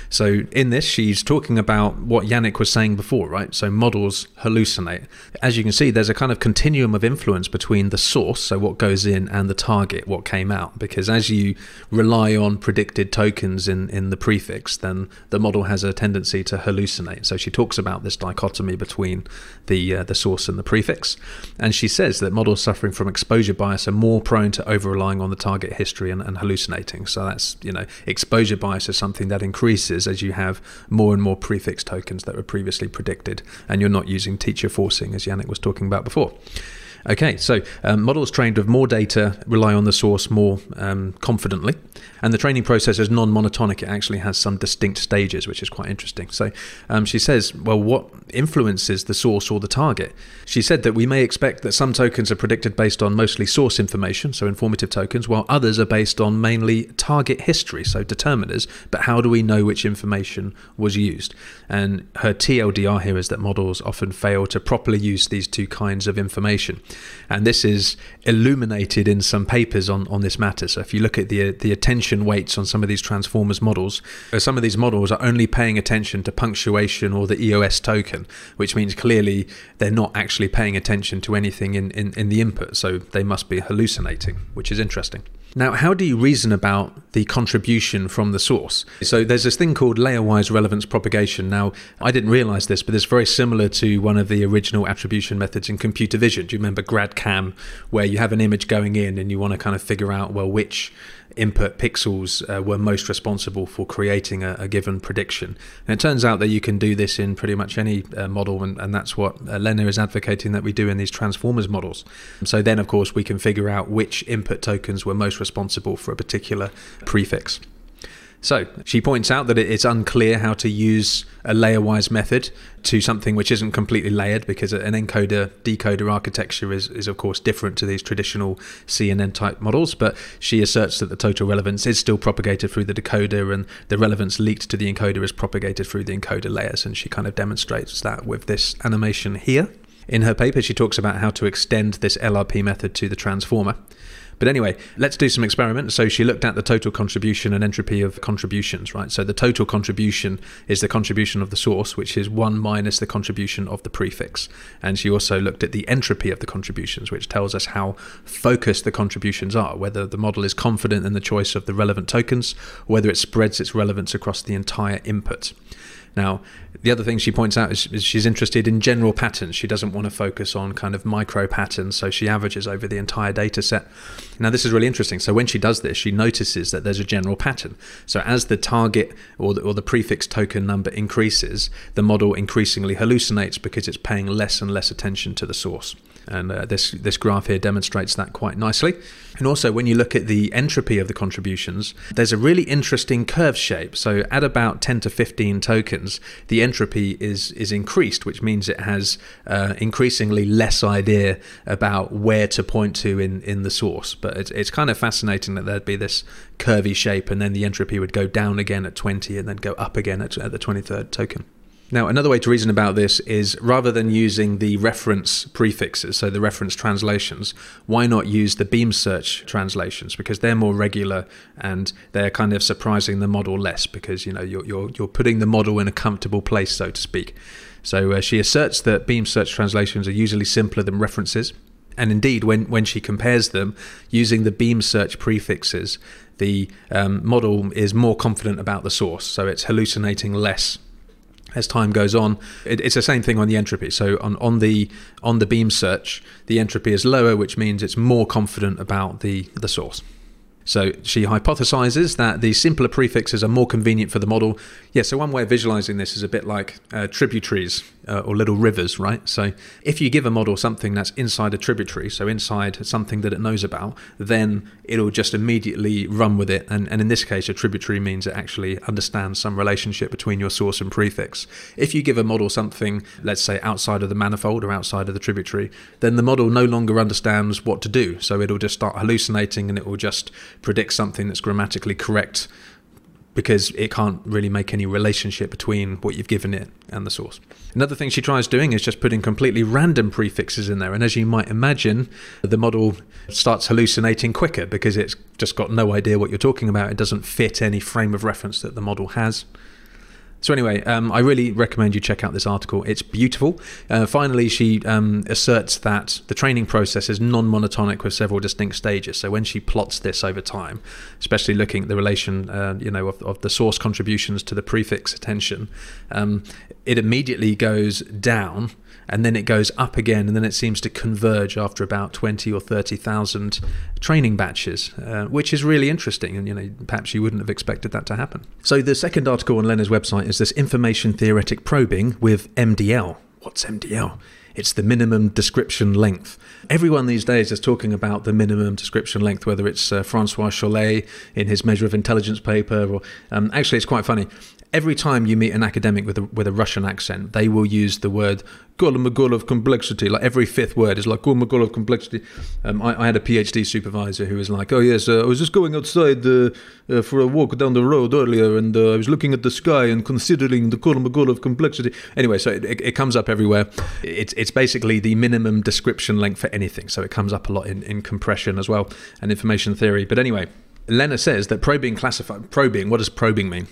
Speaker 3: So in this, she's talking about what Yannic was saying before, right? So models hallucinate. As you can see, there's a kind of continuum of influence between the source, so what goes in, and the target, what came out. Because as you rely on predicted tokens in, in the prefix, then the model has a tendency to hallucinate. So she talks about this dichotomy between the uh, the source and the prefix, and she says that models suffering from exposure bias are more prone to over relying on the target history and, and hallucinating. So that's you know exposure bias is something that increases as you have more and more prefix tokens that were previously predicted, and you're not using teacher forcing, as Yannic was talking about before. Okay, so um, models trained with more data rely on the source more um, confidently, and the training process is non monotonic. It actually has some distinct stages, which is quite interesting. So um, she says, well, what influences the source or the target? She said that we may expect that some tokens are predicted based on mostly source information, so informative tokens, while others are based on mainly target history, so determiners. But how do we know which information was used? And her TLDR here is that models often fail to properly use these two kinds of information and this is illuminated in some papers on, on this matter. So if you look at the the attention weights on some of these transformers models, uh, some of these models are only paying attention to punctuation or the EOS token, which means clearly they're not actually paying attention to anything in, in, in the input. So they must be hallucinating, which is interesting. Now, how do you reason about the contribution from the source? So there's this thing called layer-wise relevance propagation. Now, I didn't realize this, but it's very similar to one of the original attribution methods in computer vision. Do you remember GradCam, where you have an image going in and you want to kind of figure out, well, which input pixels uh, were most responsible for creating a, a, given prediction. And it turns out that you can do this in pretty much any uh, model, and, and, that's what uh, Lena is advocating that we do in these transformers models. So then, of course, we can figure out which input tokens were most responsible for a particular prefix. So she points out that it's unclear how to use a layer wise method to something which isn't completely layered because an encoder decoder architecture is, is, of course, different to these traditional CNN type models. But she asserts that the total relevance is still propagated through the decoder and the relevance leaked to the encoder is propagated through the encoder layers. And she kind of demonstrates that with this animation here. In her paper, she talks about how to extend this LRP method to the transformer. But anyway, let's do some experiments. So she looked at the total contribution and entropy of contributions, right? So the total contribution is the contribution of the source, which is 1 minus the contribution of the prefix. And she also looked at the entropy of the contributions, which tells us how focused the contributions are, whether the model is confident in the choice of the relevant tokens, whether it spreads its relevance across the entire input. Now, the other thing she points out is, is, she's interested in general patterns. She doesn't want to focus on kind of micro patterns, so she averages over the entire data set. Now, this is really interesting. So, when she does this, she notices that there's a general pattern. So, as the target or the, or the prefix token number increases, the model increasingly hallucinates because it's paying less and less attention to the source. And uh, this this graph here demonstrates that quite nicely. And also, when you look at the entropy of the contributions, there's a really interesting curve shape. So, at about 10 to 15 tokens, the entropy is is increased, which means it has uh, increasingly less idea about where to point to in in the source. But it's it's kind of fascinating that there'd be this curvy shape, and then the entropy would go down again at 20, and then go up again at, at the 23rd token. Now, another way to reason about this is rather than using the reference prefixes, so the reference translations, why not use the beam search translations? Because they're more regular and they're kind of surprising the model less because you know you're you're, you're putting the model in a comfortable place, so to speak. So uh, she asserts that beam search translations are usually simpler than references. And indeed, when, when she compares them using the beam search prefixes, the um, model is more confident about the source, so it's hallucinating less as time goes on. It, it's the same thing on the entropy. So on, on the on the beam search, the entropy is lower, which means it's more confident about the the source. So she hypothesizes that the simpler prefixes are more convenient for the model. Yeah, so one way of visualizing this is a bit like uh, tributaries uh, or little rivers, right? So if you give a model something that's inside a tributary, so inside something that it knows about, then it'll just immediately run with it. And, and in this case, a tributary means it actually understands some relationship between your source and prefix. If you give a model something, let's say outside of the manifold or outside of the tributary, then the model no longer understands what to do. So it'll just start hallucinating and it will just predict something that's grammatically correct because it can't really make any relationship between what you've given it and the source. Another thing she tries doing is just putting completely random prefixes in there. And as you might imagine, the model starts hallucinating quicker because it's just got no idea what you're talking about. It doesn't fit any frame of reference that the model has. So anyway, um, I really recommend you check out this article. It's beautiful. Uh, finally, she um, asserts that the training process is non-monotonic with several distinct stages. So when she plots this over time, especially looking at the relation, uh, you know, of, of, the source contributions to the prefix attention, um, it immediately goes down and then it goes up again, and then it seems to converge after about twenty or thirty thousand training batches, uh, which is really interesting. And you know, perhaps you wouldn't have expected that to happen. So the second article on Lena's website is this information theoretic probing with MDL. What's MDL? It's the minimum description length. Everyone these days is talking about the minimum description length, whether it's uh, Francois Chollet in his Measure of Intelligence paper, or um, actually, it's quite funny every time you meet an academic with a, with a Russian accent, they will use the word "Kolmogorov complexity." Like every fifth word is like "Kolmogorov complexity." Um, I, I, had a PhD supervisor who was like, "Oh yes, uh, I was just going outside uh, uh, for a walk down the road earlier, and uh, I was looking at the sky and considering the Kolmogorov complexity." Anyway, so it, it, it, comes up everywhere. It's it's basically the minimum description length for anything. So it comes up a lot in, in compression as well and information theory. But anyway. Lena says that probing classify probing. What does probing mean?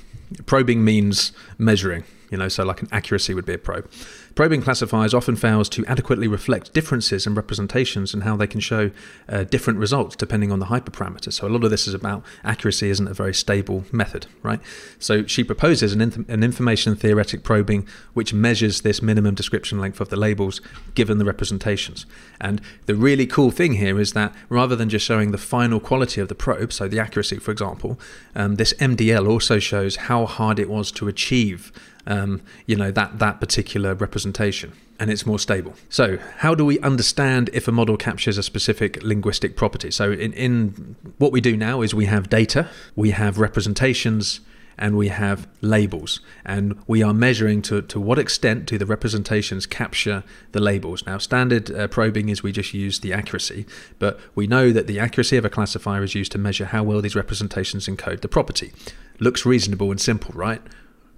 Speaker 3: Probing means measuring, you know, so like an accuracy would be a probe. Probing classifiers often fails to adequately reflect differences in representations and how they can show uh, different results depending on the hyperparameter. So a lot of this is about accuracy isn't a very stable method, right? So she proposes an, an information theoretic probing which measures this minimum description length of the labels given the representations. And the really cool thing here is that rather than just showing the final quality of the probe, so the accuracy, for example, um, this MDL also shows how hard it was to achieve um, you know that that particular representation and it's more stable. So, how do we understand if a model captures a specific linguistic property? So, in, in what we do now is we have data, we have representations, and we have labels. And we are measuring to, to what extent do the representations capture the labels. Now, standard uh, probing is we just use the accuracy, but we know that the accuracy of a classifier is used to measure how well these representations encode the property. Looks reasonable and simple, right?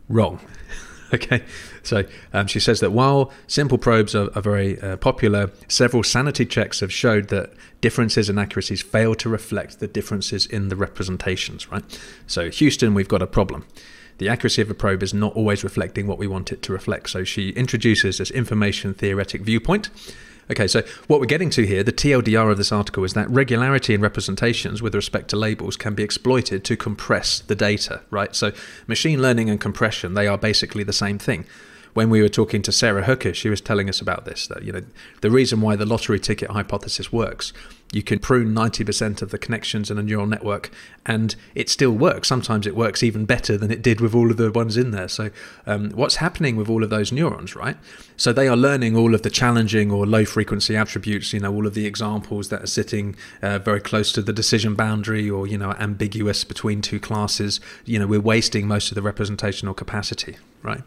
Speaker 3: Wrong. okay, so um, she says that while simple probes are, are very uh, popular, several sanity checks have showed that differences in accuracies fail to reflect the differences in the representations, right? So, Houston, we've got a problem. The accuracy of a probe is not always reflecting what we want it to reflect. So, she introduces this information theoretic viewpoint Okay, so what we're getting to here, the TLDR of this article, is that regularity in representations with respect to labels can be exploited to compress the data, right? So machine learning and compression, they are basically the same thing when we were talking to Sarah Hooker, she was telling us about this. That you know, the reason why the lottery ticket hypothesis works, you can prune ninety percent of the connections in a neural network, and it still works. Sometimes it works even better than it did with all of the ones in there. So, um, what's happening with all of those neurons, right? So they are learning all of the challenging or low frequency attributes. You know, all of the examples that are sitting uh, very close to the decision boundary, or you know, ambiguous between two classes. You know, we're wasting most of the representational capacity, right?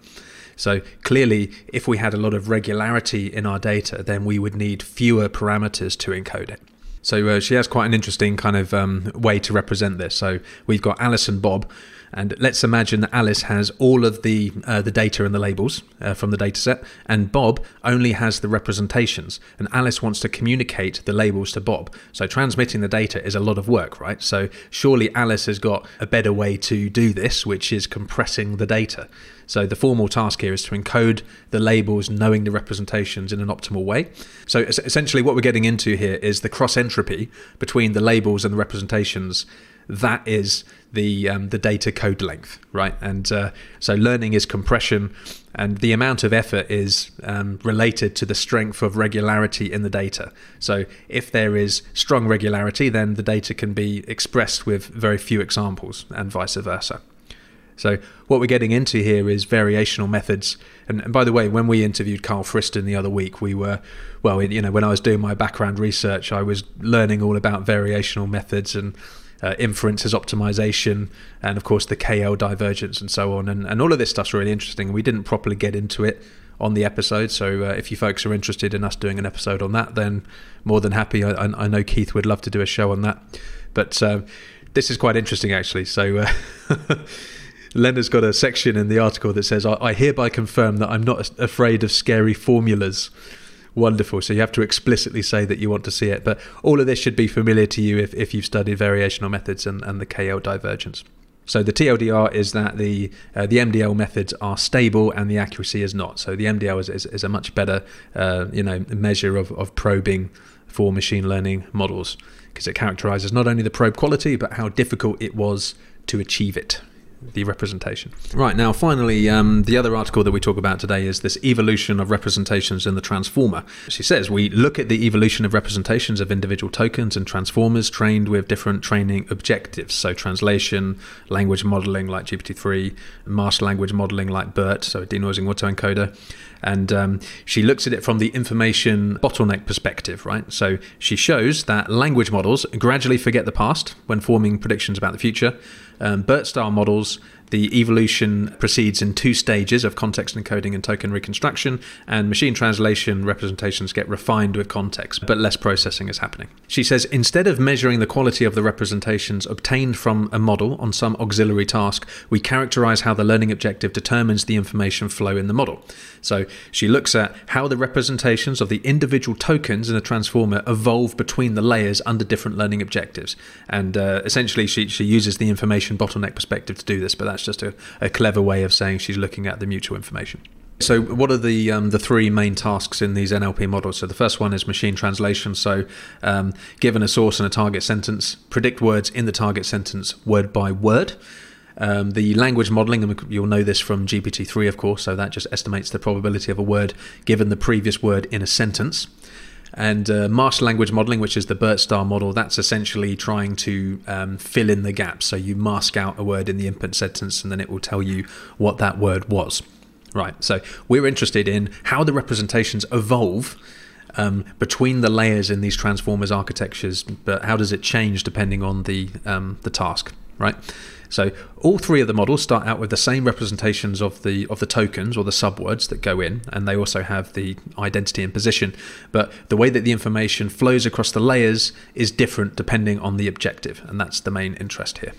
Speaker 3: So clearly, if we had a lot of regularity in our data, then we would need fewer parameters to encode it. So uh, she has quite an interesting kind of um, way to represent this. So we've got Alice and Bob, and let's imagine that Alice has all of the uh, the data and the labels uh, from the data set, and Bob only has the representations. And Alice wants to communicate the labels to Bob. So transmitting the data is a lot of work, right? So surely Alice has got a better way to do this, which is compressing the data. So the formal task here is to encode the labels, knowing the representations in an optimal way. So essentially, what we're getting into here is the cross entropy between the labels and the representations that is the um, the data code length, right? And uh, so learning is compression, and the amount of effort is um, related to the strength of regularity in the data. So if there is strong regularity, then the data can be expressed with very few examples, and vice versa. So what we're getting into here is variational methods. And, and, by the way, when we interviewed Carl Friston the other week, we were, well, you know, when I was doing my background research, I was learning all about variational methods and uh, inferences optimization, and of course the KL divergence and so on. And, and all of this stuff's really interesting. We didn't properly get into it on the episode. So uh, if you folks are interested in us doing an episode on that, then more than happy. I, I know Keith would love to do a show on that. But uh, this is quite interesting, actually. So. Uh, Lena's got a section in the article that says, I, I hereby confirm that I'm not afraid of scary formulas wonderful. So you have to explicitly say that you want to see it. But all of this should be familiar to you if, if you've studied variational methods and, and the KL divergence. So the TLDR is that the uh, the MDL methods are stable and the accuracy is not. So the MDL is, is, is a much better uh, you know measure of, of probing for machine learning models because it characterizes not only the probe quality but how difficult it was to achieve it the representation. Right, now finally, um, the other article that we talk about today is this evolution of representations in the transformer. She says we look at the evolution of representations of individual tokens and transformers trained with different training objectives. So, translation, language modeling like GPT-3, masked language modeling like BERT, so denoising autoencoder. And um, she looks at it from the information bottleneck perspective, right? So she shows that language models gradually forget the past when forming predictions about the future um, BERT style models the evolution proceeds in two stages of context encoding and token reconstruction, and machine translation representations get refined with context, but less processing is happening. She says instead of measuring the quality of the representations obtained from a model on some auxiliary task, we characterize how the learning objective determines the information flow in the model. So she looks at how the representations of the individual tokens in a transformer evolve between the layers under different learning objectives. And uh, essentially, she, she uses the information bottleneck perspective to do this, but that's just a, a clever way of saying she's looking at the mutual information. So, what are the um, the three main tasks in these NLP models? So, the first one is machine translation. So, um, given a source and a target sentence, predict words in the target sentence word by word. Um, the language modeling, and you'll know this from GPT 3, of course, so that just estimates the probability of a word given the previous word in a sentence. And uh, masked language modeling, which is the BERT style model, that's essentially trying to um, fill in the gaps. So you mask out a word in the input sentence and then it will tell you what that word was. Right. So we're interested in how the representations evolve um, between the layers in these transformers architectures, but how does it change depending on the um, the task, right? So all three of the models start out with the same representations of the of the tokens or the subwords that go in, and they also have the identity and position. But the way that the information flows across the layers is different depending on the objective, and that's the main interest here.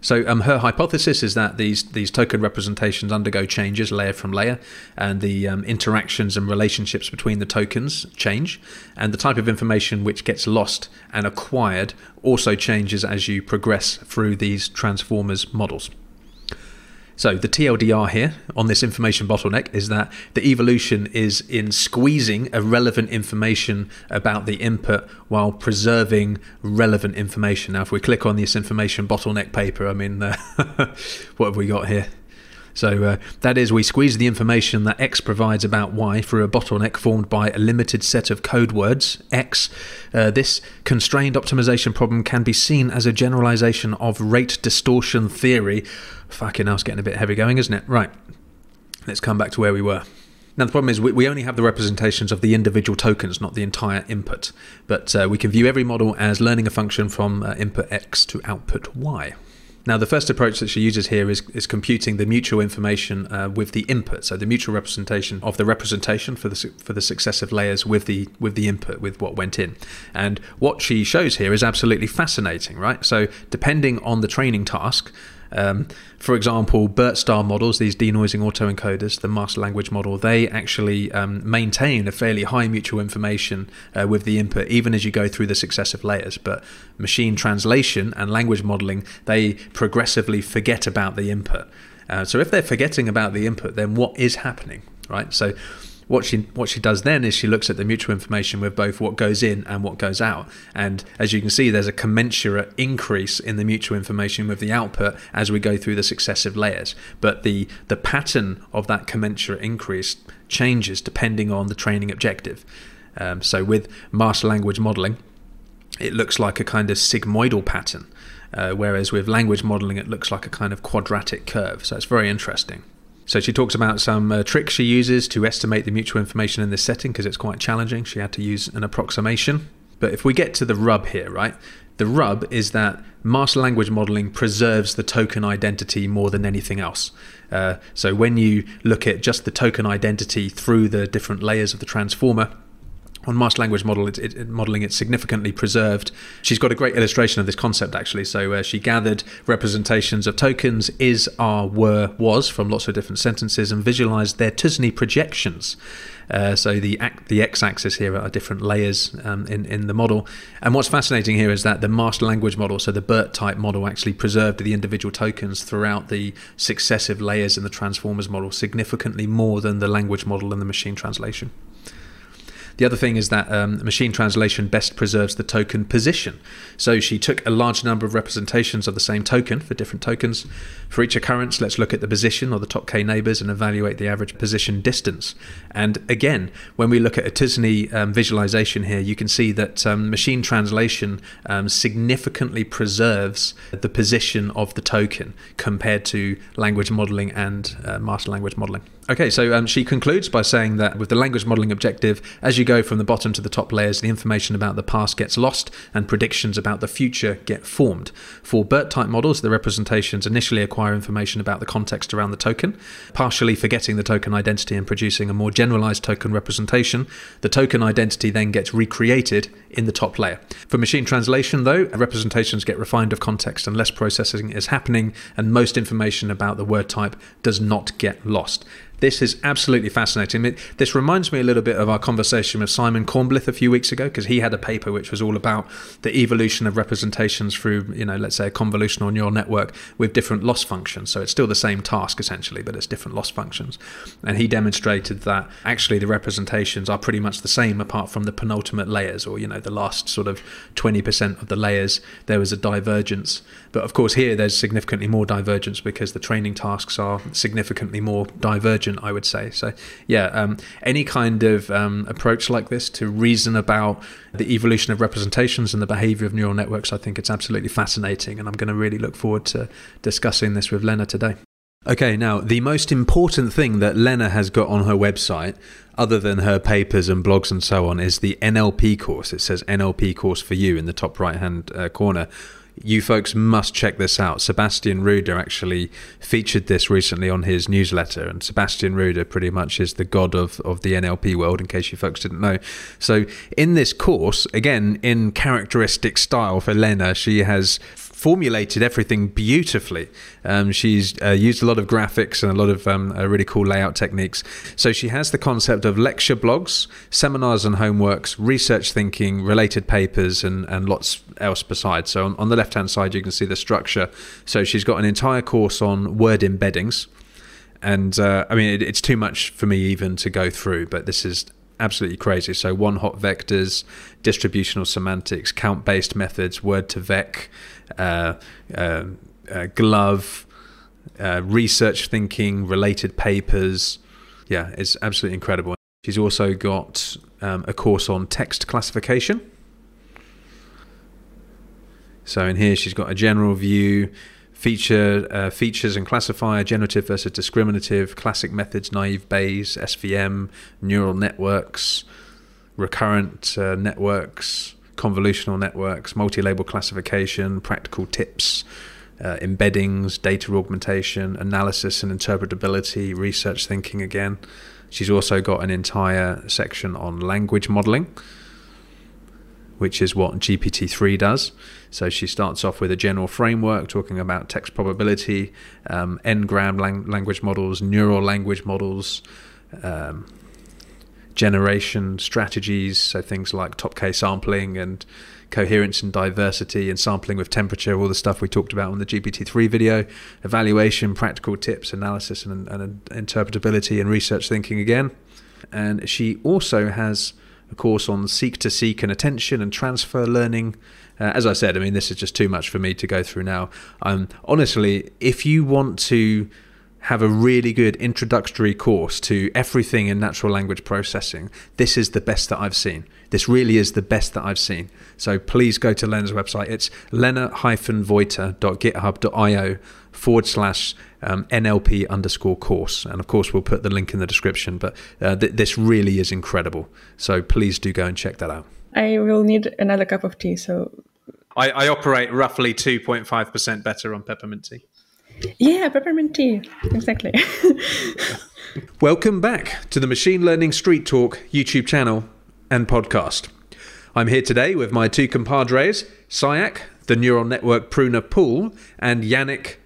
Speaker 3: So um, her hypothesis is that these these token representations undergo changes layer from layer, and the um, interactions and relationships between the tokens change, and the type of information which gets lost and acquired also changes as you progress through these transformers models. So the TLDR here on this information bottleneck is that the evolution is in squeezing irrelevant information about the input while preserving relevant information. Now, if we click on this information bottleneck paper, I mean, uh, what have we got here? So uh, that is, we squeeze the information that X provides about Y through a bottleneck formed by a limited set of code words, X. Uh, this constrained optimization problem can be seen as a generalization of rate distortion theory. Fucking hell, it's getting a bit heavy going, isn't it? Right, let's come back to where we were. Now, the problem is we, we only have the representations of the individual tokens, not the entire input. But uh, we can view every model as learning a function from uh, input X to output Y. Now, the first approach that she uses here is, is computing the mutual information uh, with the input, so the mutual representation of the representation for the for the successive layers with the with the input with what went in. And what she shows here is absolutely fascinating, right? So, depending on the training task, um, for example, BERT style models, these denoising autoencoders, the masked language model, they actually um, maintain a fairly high mutual information uh, with the input, even as you go through the successive layers. But machine translation and language modeling, they progressively forget about the input. Uh, so if they're forgetting about the input, then what is happening, right? So what she what she does then is she looks at the mutual information with both what goes in and what goes out. And as you can see there's a commensurate increase in the mutual information with the output as we go through the successive layers. But the the pattern of that commensurate increase changes depending on the training objective. Um, so with masked language modeling it looks like a kind of sigmoidal pattern uh, whereas with language modeling it looks like a kind of quadratic curve. So it's very interesting so she talks about some uh, tricks she uses to estimate the mutual information in this setting because it's quite challenging. She had to use an approximation. But if we get to the rub here, right? The rub is that masked language modeling preserves the token identity more than anything else. Uh, so when you look at just the token identity through the different layers of the transformer, on masked language model, it, it, modeling, it's significantly preserved. She's got a great illustration of this concept actually. So uh, she gathered representations of tokens is, are, were, was from lots of different sentences and visualized their t-SNE projections. Uh, so the the x-axis here are different layers um, in in the model. And what's fascinating here is that the masked language model, so the BERT type model, actually preserved the individual tokens throughout the successive layers in the transformers model significantly more than the language model and the machine translation. The other thing is that um, machine translation best preserves the token position. So she took a large number of representations of the same token for different tokens. For each occurrence, let's look at the position or the top k neighbors and evaluate the average position distance. And again, when we look at a t-SNE um, visualization here, you can see that um, machine translation um, significantly preserves the position of the token compared to language modeling and uh, masked language modeling. Okay, so um, she concludes by saying that with the language modeling objective, as you go from the bottom to the top layers, the information about the past gets lost and predictions about the future get formed. For BERT type models, the representations initially acquire information about the context around the token, partially forgetting the token identity and producing a more generalized token representation. The token identity then gets recreated in the top layer. For machine translation, though, representations get refined of context and less processing is happening, and most information about the word type does not get lost. This is absolutely fascinating. This reminds me a little bit of our conversation with Simon Kornblith a few weeks ago because he had a paper which was all about the evolution of representations through, you know, let's say a convolutional neural network with different loss functions. So it's still the same task essentially, but it's different loss functions. And he demonstrated that actually the representations are pretty much the same apart from the penultimate layers or, you know, the last sort of 20% of the layers, there was a divergence. But of course, here there's significantly more divergence because the training tasks are significantly more divergent I would say. So, yeah, um, any kind of um, approach like this to reason about the evolution of representations and the behavior of neural networks, I think it's absolutely fascinating. And I'm going to really look forward to discussing this with Lena today. Okay, now the most important thing that Lena has got on her website, other than her papers and blogs and so on, is the NLP course. It says NLP course for you in the top right hand uh, corner you folks must check this out. Sebastian Ruder actually featured this recently on his newsletter, and Sebastian Ruder pretty much is the god of, of the NLP world, in case you folks didn't know. So, in this course, again, in characteristic style for Lena, she has formulated everything beautifully. Um, she's uh, used a lot of graphics and a lot of um, uh, really cool layout techniques. So she has the concept of lecture blogs, seminars and homeworks, research thinking, related papers, and, and lots else besides. So on, on the left hand side, you can see the structure. So she's got an entire course on word embeddings. And uh, I mean, it, it's too much for me even to go through, but this is absolutely crazy. So one hot vectors, distributional semantics, count based methods, word to vec, glove, uh, research thinking, related papers. Yeah, it's absolutely incredible. She's also got um, a course on text classification. So in here, she's got a general view, feature uh, features and classifier, generative versus discriminative, classic methods, naive Bayes, SVM, neural networks, recurrent uh, networks, convolutional networks, multi-label classification, practical tips, uh, embeddings, data augmentation, analysis and interpretability, research thinking again. She's also got an entire section on language modeling which is what GPT-3 does. So she starts off with a general framework talking about text probability, um, n-gram lang- language models, neural language models, um, generation strategies, so things like top K sampling and coherence and diversity and sampling with temperature, all the stuff we talked about on the GPT-3 video, evaluation, practical tips, analysis and, and interpretability and research thinking again. and she also has a course on seq to seq and attention and transfer learning. Uh, as I said, I mean, this is just too much for me to go through now. Um, honestly, if you want to have a really good introductory course to everything in natural language processing, this is the best that I've seen. This really is the best that I've seen. So please go to Lena's website. It's lena-voita.github.io forward slash um, NLP underscore course. And of course, we'll put the link in the description. But uh, th- this really is incredible. So please do go and check that out.
Speaker 4: I will need another cup of tea. So
Speaker 2: I, I operate roughly 2.5% better on peppermint tea.
Speaker 4: Yeah, peppermint tea. Exactly.
Speaker 3: Welcome back to the Machine Learning Street Talk YouTube channel and podcast. I'm here today with my two compadres, Sayak, the neural network pruner Paul, and Yannic,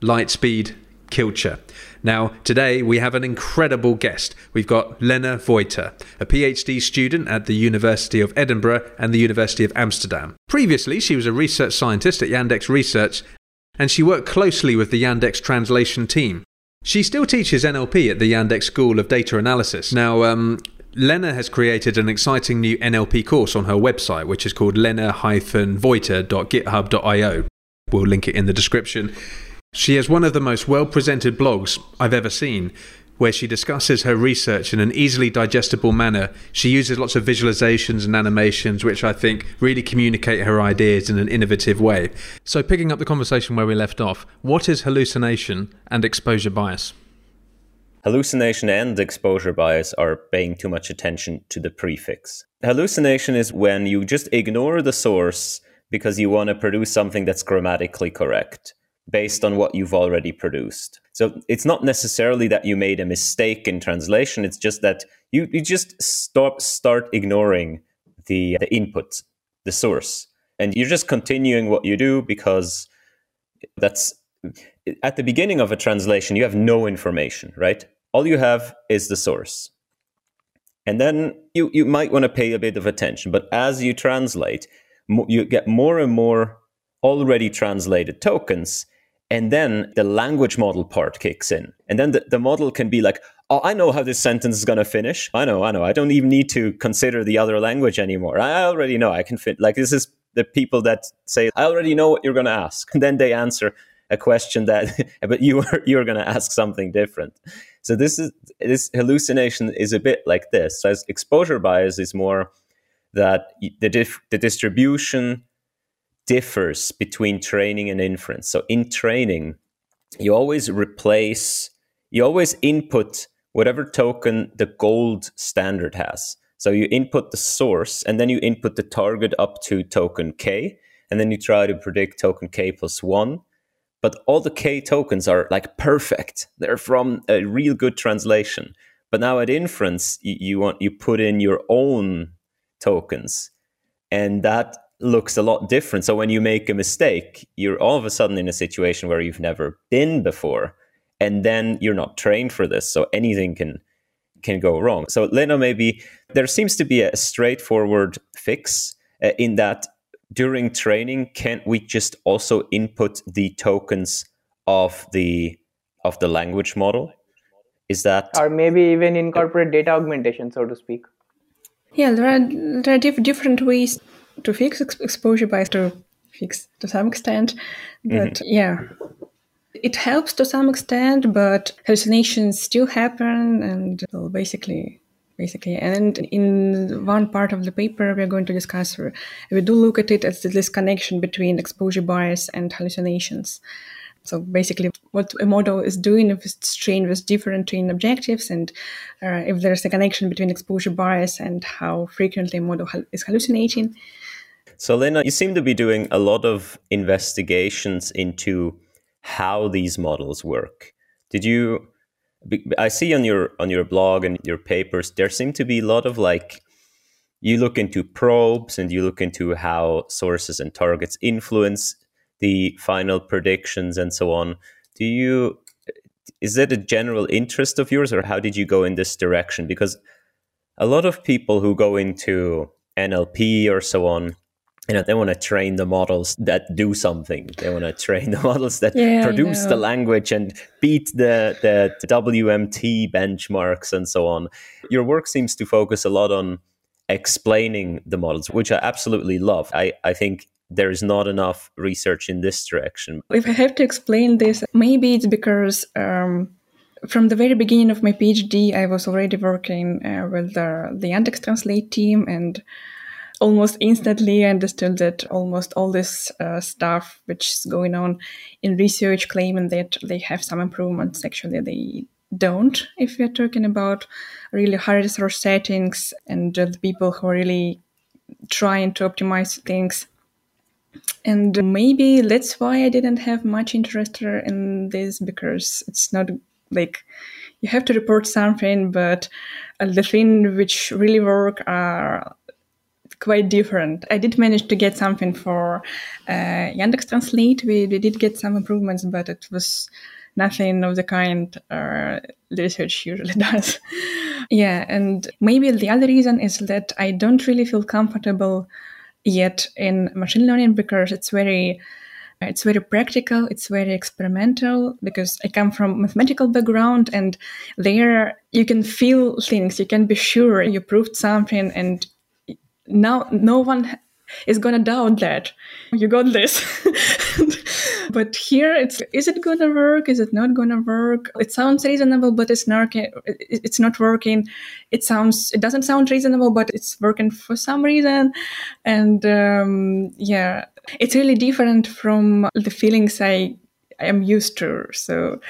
Speaker 3: Lightspeed Kilcher. Now, today we have an incredible guest. We've got Lena Voita, a PhD student at the University of Edinburgh and the University of Amsterdam. Previously, she was a research scientist at Yandex Research and she worked closely with the Yandex translation team. She still teaches NLP at the Yandex School of Data Analysis. Now, um, Lena has created an exciting new NLP course on her website, which is called lena-voita.github.io. We'll link it in the description. She has one of the most well presented blogs I've ever seen, where she discusses her research in an easily digestible manner. She uses lots of visualizations and animations, which I think really communicate her ideas in an innovative way. So, picking up the conversation where we left off, what is hallucination and exposure bias?
Speaker 1: Hallucination and exposure bias are paying too much attention to the prefix. Hallucination is when you just ignore the source because you want to produce something that's grammatically correct based on what you've already produced. So it's not necessarily that you made a mistake in translation, it's just that you, you just stop start ignoring the the input, the source. And you're just continuing what you do because that's at the beginning of a translation, you have no information, right? All you have is the source. And then you, you might want to pay a bit of attention. But as you translate, you get more and more already translated tokens. And then the language model part kicks in. And then the, the model can be like, oh, I know how this sentence is going to finish. I know, I know. I don't even need to consider the other language anymore. I already know I can fit. Like, this is the people that say, I already know what you're going to ask. And then they answer, a question that but you are you're going to ask something different so this is this hallucination is a bit like this as exposure bias is more that the dif- the distribution differs between training and inference so in training you always replace you always input whatever token the gold standard has so you input the source and then you input the target up to token k and then you try to predict token k plus 1 but all the K tokens are like perfect. They're from a real good translation. But now at inference, you, you want you put in your own tokens, and that looks a lot different. So when you make a mistake, you're all of a sudden in a situation where you've never been before, and then you're not trained for this. So anything can can go wrong. So Lena, maybe there seems to be a straightforward fix uh, in that during training, can't we just also input the tokens of the of the language model? Is that
Speaker 5: or maybe even incorporate data augmentation, so to speak?
Speaker 4: Yeah, there are there are diff- different ways to fix ex- exposure bias to fix to some extent, but mm-hmm. yeah, it helps to some extent. But hallucinations still happen, and well, basically basically. And in one part of the paper we're going to discuss, we do look at it as this connection between exposure bias and hallucinations. So basically, what a model is doing if it's trained with different training objectives, and uh, if there's a connection between exposure bias and how frequently a model is hallucinating.
Speaker 1: So, Lena, you seem to be doing a lot of investigations into how these models work. Did you I see on your on your blog and your papers there seem to be a lot of like you look into probes and you look into how sources and targets influence the final predictions and so on. Do you is it a general interest of yours or how did you go in this direction? Because a lot of people who go into NLP or so on, you know they want to train the models that do something they want to train the models that
Speaker 4: Yeah,
Speaker 1: produce the language and beat the the wmt benchmarks and so on your work seems to focus a lot on explaining the models which i absolutely love i i think there is not enough research in this direction
Speaker 4: If I have to explain this, maybe it's because um, from the very beginning of my PhD, I was already working uh, with the, the Yandex Translate team, and almost instantly I understood that almost all this uh, stuff which is going on in research claiming that they have some improvements, actually they don't. If we're talking about really high resource settings and uh, the people who are really trying to optimize things and maybe that's why I didn't have much interest in this because it's not like you have to report something, but uh, the thing which really work are quite different. I did manage to get something for uh, Yandex Translate. We, we did get some improvements, but it was nothing of the kind uh, research usually does. yeah, and maybe the other reason is that I don't really feel comfortable yet in machine learning because it's very it's very practical it's very experimental because i come from mathematical background and there you can feel things you can be sure you proved something and now no one is gonna doubt that you got this but here it's is it gonna work is it not gonna work it sounds reasonable but it's not it's not working it sounds it doesn't sound reasonable but it's working for some reason and um, yeah it's really different from the feelings i I am used to. So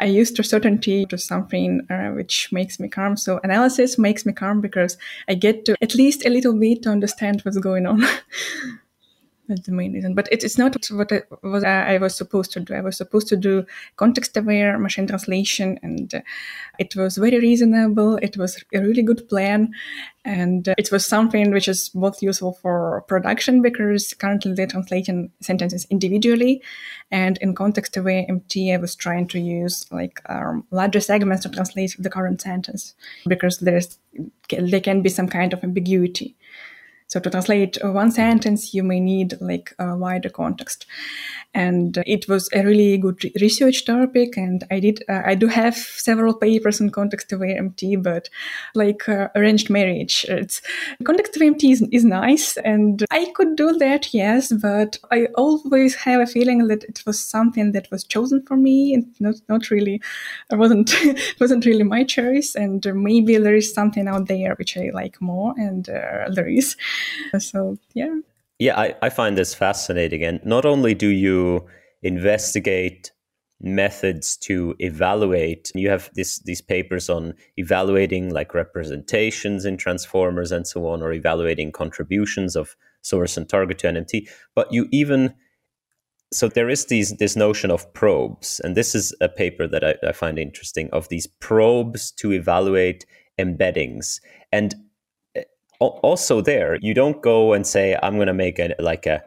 Speaker 4: I used to certainty to something uh, which makes me calm. So analysis makes me calm because I get to at least a little bit to understand what's going on. That's the main reason. But it, it's not what I was, I was supposed to do. I was supposed to do context aware machine translation, and uh, it was very reasonable. It was a really good plan. And uh, it was something which is both useful for production because currently they're translating sentences individually. And in context aware MT, I was trying to use like um, larger segments to translate the current sentence because there's there can be some kind of ambiguity. So to translate one sentence, you may need like a wider context. And it was a really good research topic. And I did, uh, I do have several papers on context aware MT, but like uh, arranged marriage, it's context aware MT is, is nice. And I could do that, yes, but I always have a feeling that it was something that was chosen for me and not, not really, it wasn't, it wasn't really my choice. And maybe there is something out there which I like more and uh, there is. So, yeah.
Speaker 1: Yeah, I, I find this fascinating. And not only do you investigate methods to evaluate, you have this, these papers on evaluating like representations in transformers and so on, or evaluating contributions of source and target to NMT, but you even so there is these this notion of probes, and this is a paper that I, I find interesting of these probes to evaluate embeddings. And also there you don't go and say i'm going to make a like a,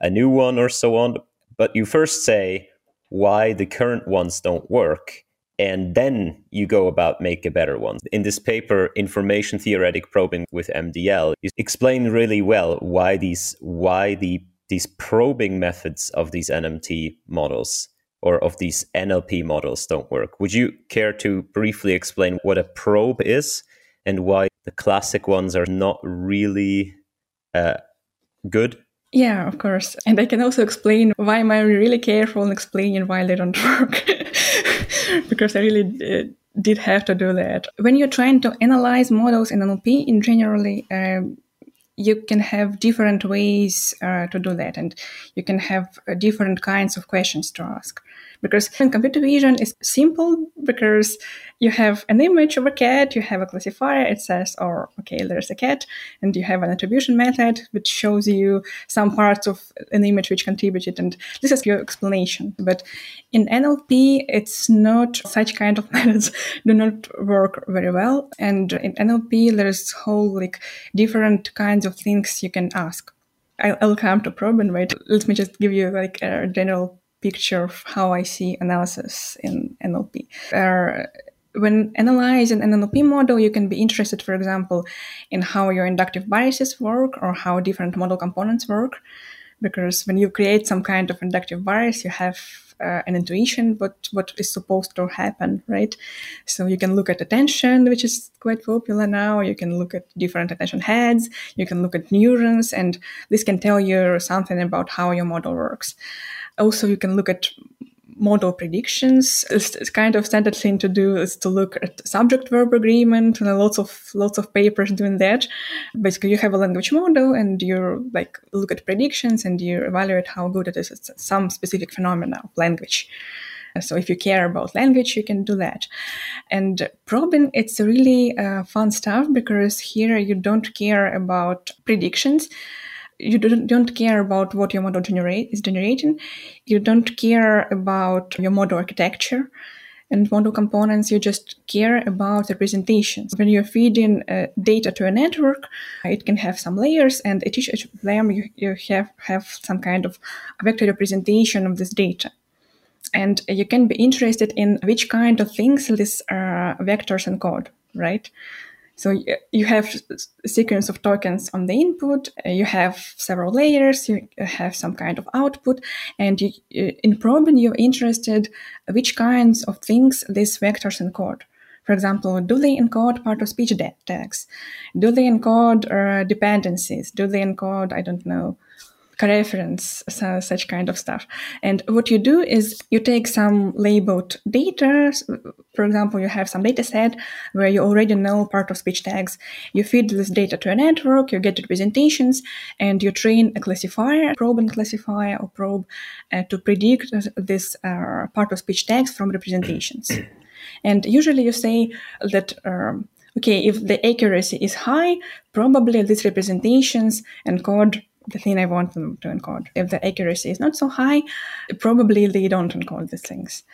Speaker 1: a new one or so on but you first say why the current ones don't work and then you go about make a better one. In this paper information theoretic probing with mdl you explain really well why these why the these probing methods of these nmt models or of these nlp models don't work. Would you care to briefly explain what a probe is and why the classic ones are not really uh, good.
Speaker 4: Yeah, of course. And I can also explain why am I really careful in explaining why they don't work. because I really uh, did have to do that. When you're trying to analyze models in NLP in generally, um, you can have different ways uh, to do that and you can have uh, different kinds of questions to ask because in computer vision is simple because you have an image of a cat you have a classifier it says oh okay there's a cat and you have an attribution method which shows you some parts of an image which contributed and this is your explanation. But in nlp it's not such kind of methods do not work very well and in nlp there's whole like different kinds of things you can ask. I'll, come to probe and wait let me just give you like a general picture of how I see analysis in NLP. There when analyzing an NLP model, you can be interested, for example, in how your inductive biases work or how different model components work. Because when you create some kind of inductive bias, you have uh, an intuition what what is supposed to happen, right? So you can look at attention, which is quite popular now. You can look at different attention heads. You can look at neurons, and this can tell you something about how your model works. Also, you can look at model predictions. It's, kind of standard thing to do is to look at subject verb agreement and lots of lots of papers doing that. Basically, you have a language model and you like look at predictions and you evaluate how good it is at some specific phenomena of language. So if you care about language, you can do that. And probing, it's really uh, fun stuff because here you don't care about predictions you don't, don't care about what your model generate is generating. You don't care about your model architecture and model components. You just care about the representations. When you're feeding uh, data to a network, it can have some layers, and at each of them you, you have have some kind of vector representation of this data. And you can be interested in which kind of things these uh, vectors encode, right? So you have a sequence of tokens on the input, uh, you have several layers, you have some kind of output, and you, in probing you're interested which kinds of things these vectors encode. For example, do they encode part of speech tags? Do they encode uh, dependencies? Do they encode, I don't know, reference, so such kind of stuff. And what you do is you take some labeled data. For example, you have some data set where you already know part of speech tags. You feed this data to a network, you get representations, and you train a classifier, probe and classifier, or probe uh, to predict this uh, part of speech tags from representations. and usually you say that um, okay, if the accuracy is high, probably these representations encode the thing I want them to encode. If the accuracy is not so high, probably they don't encode these things.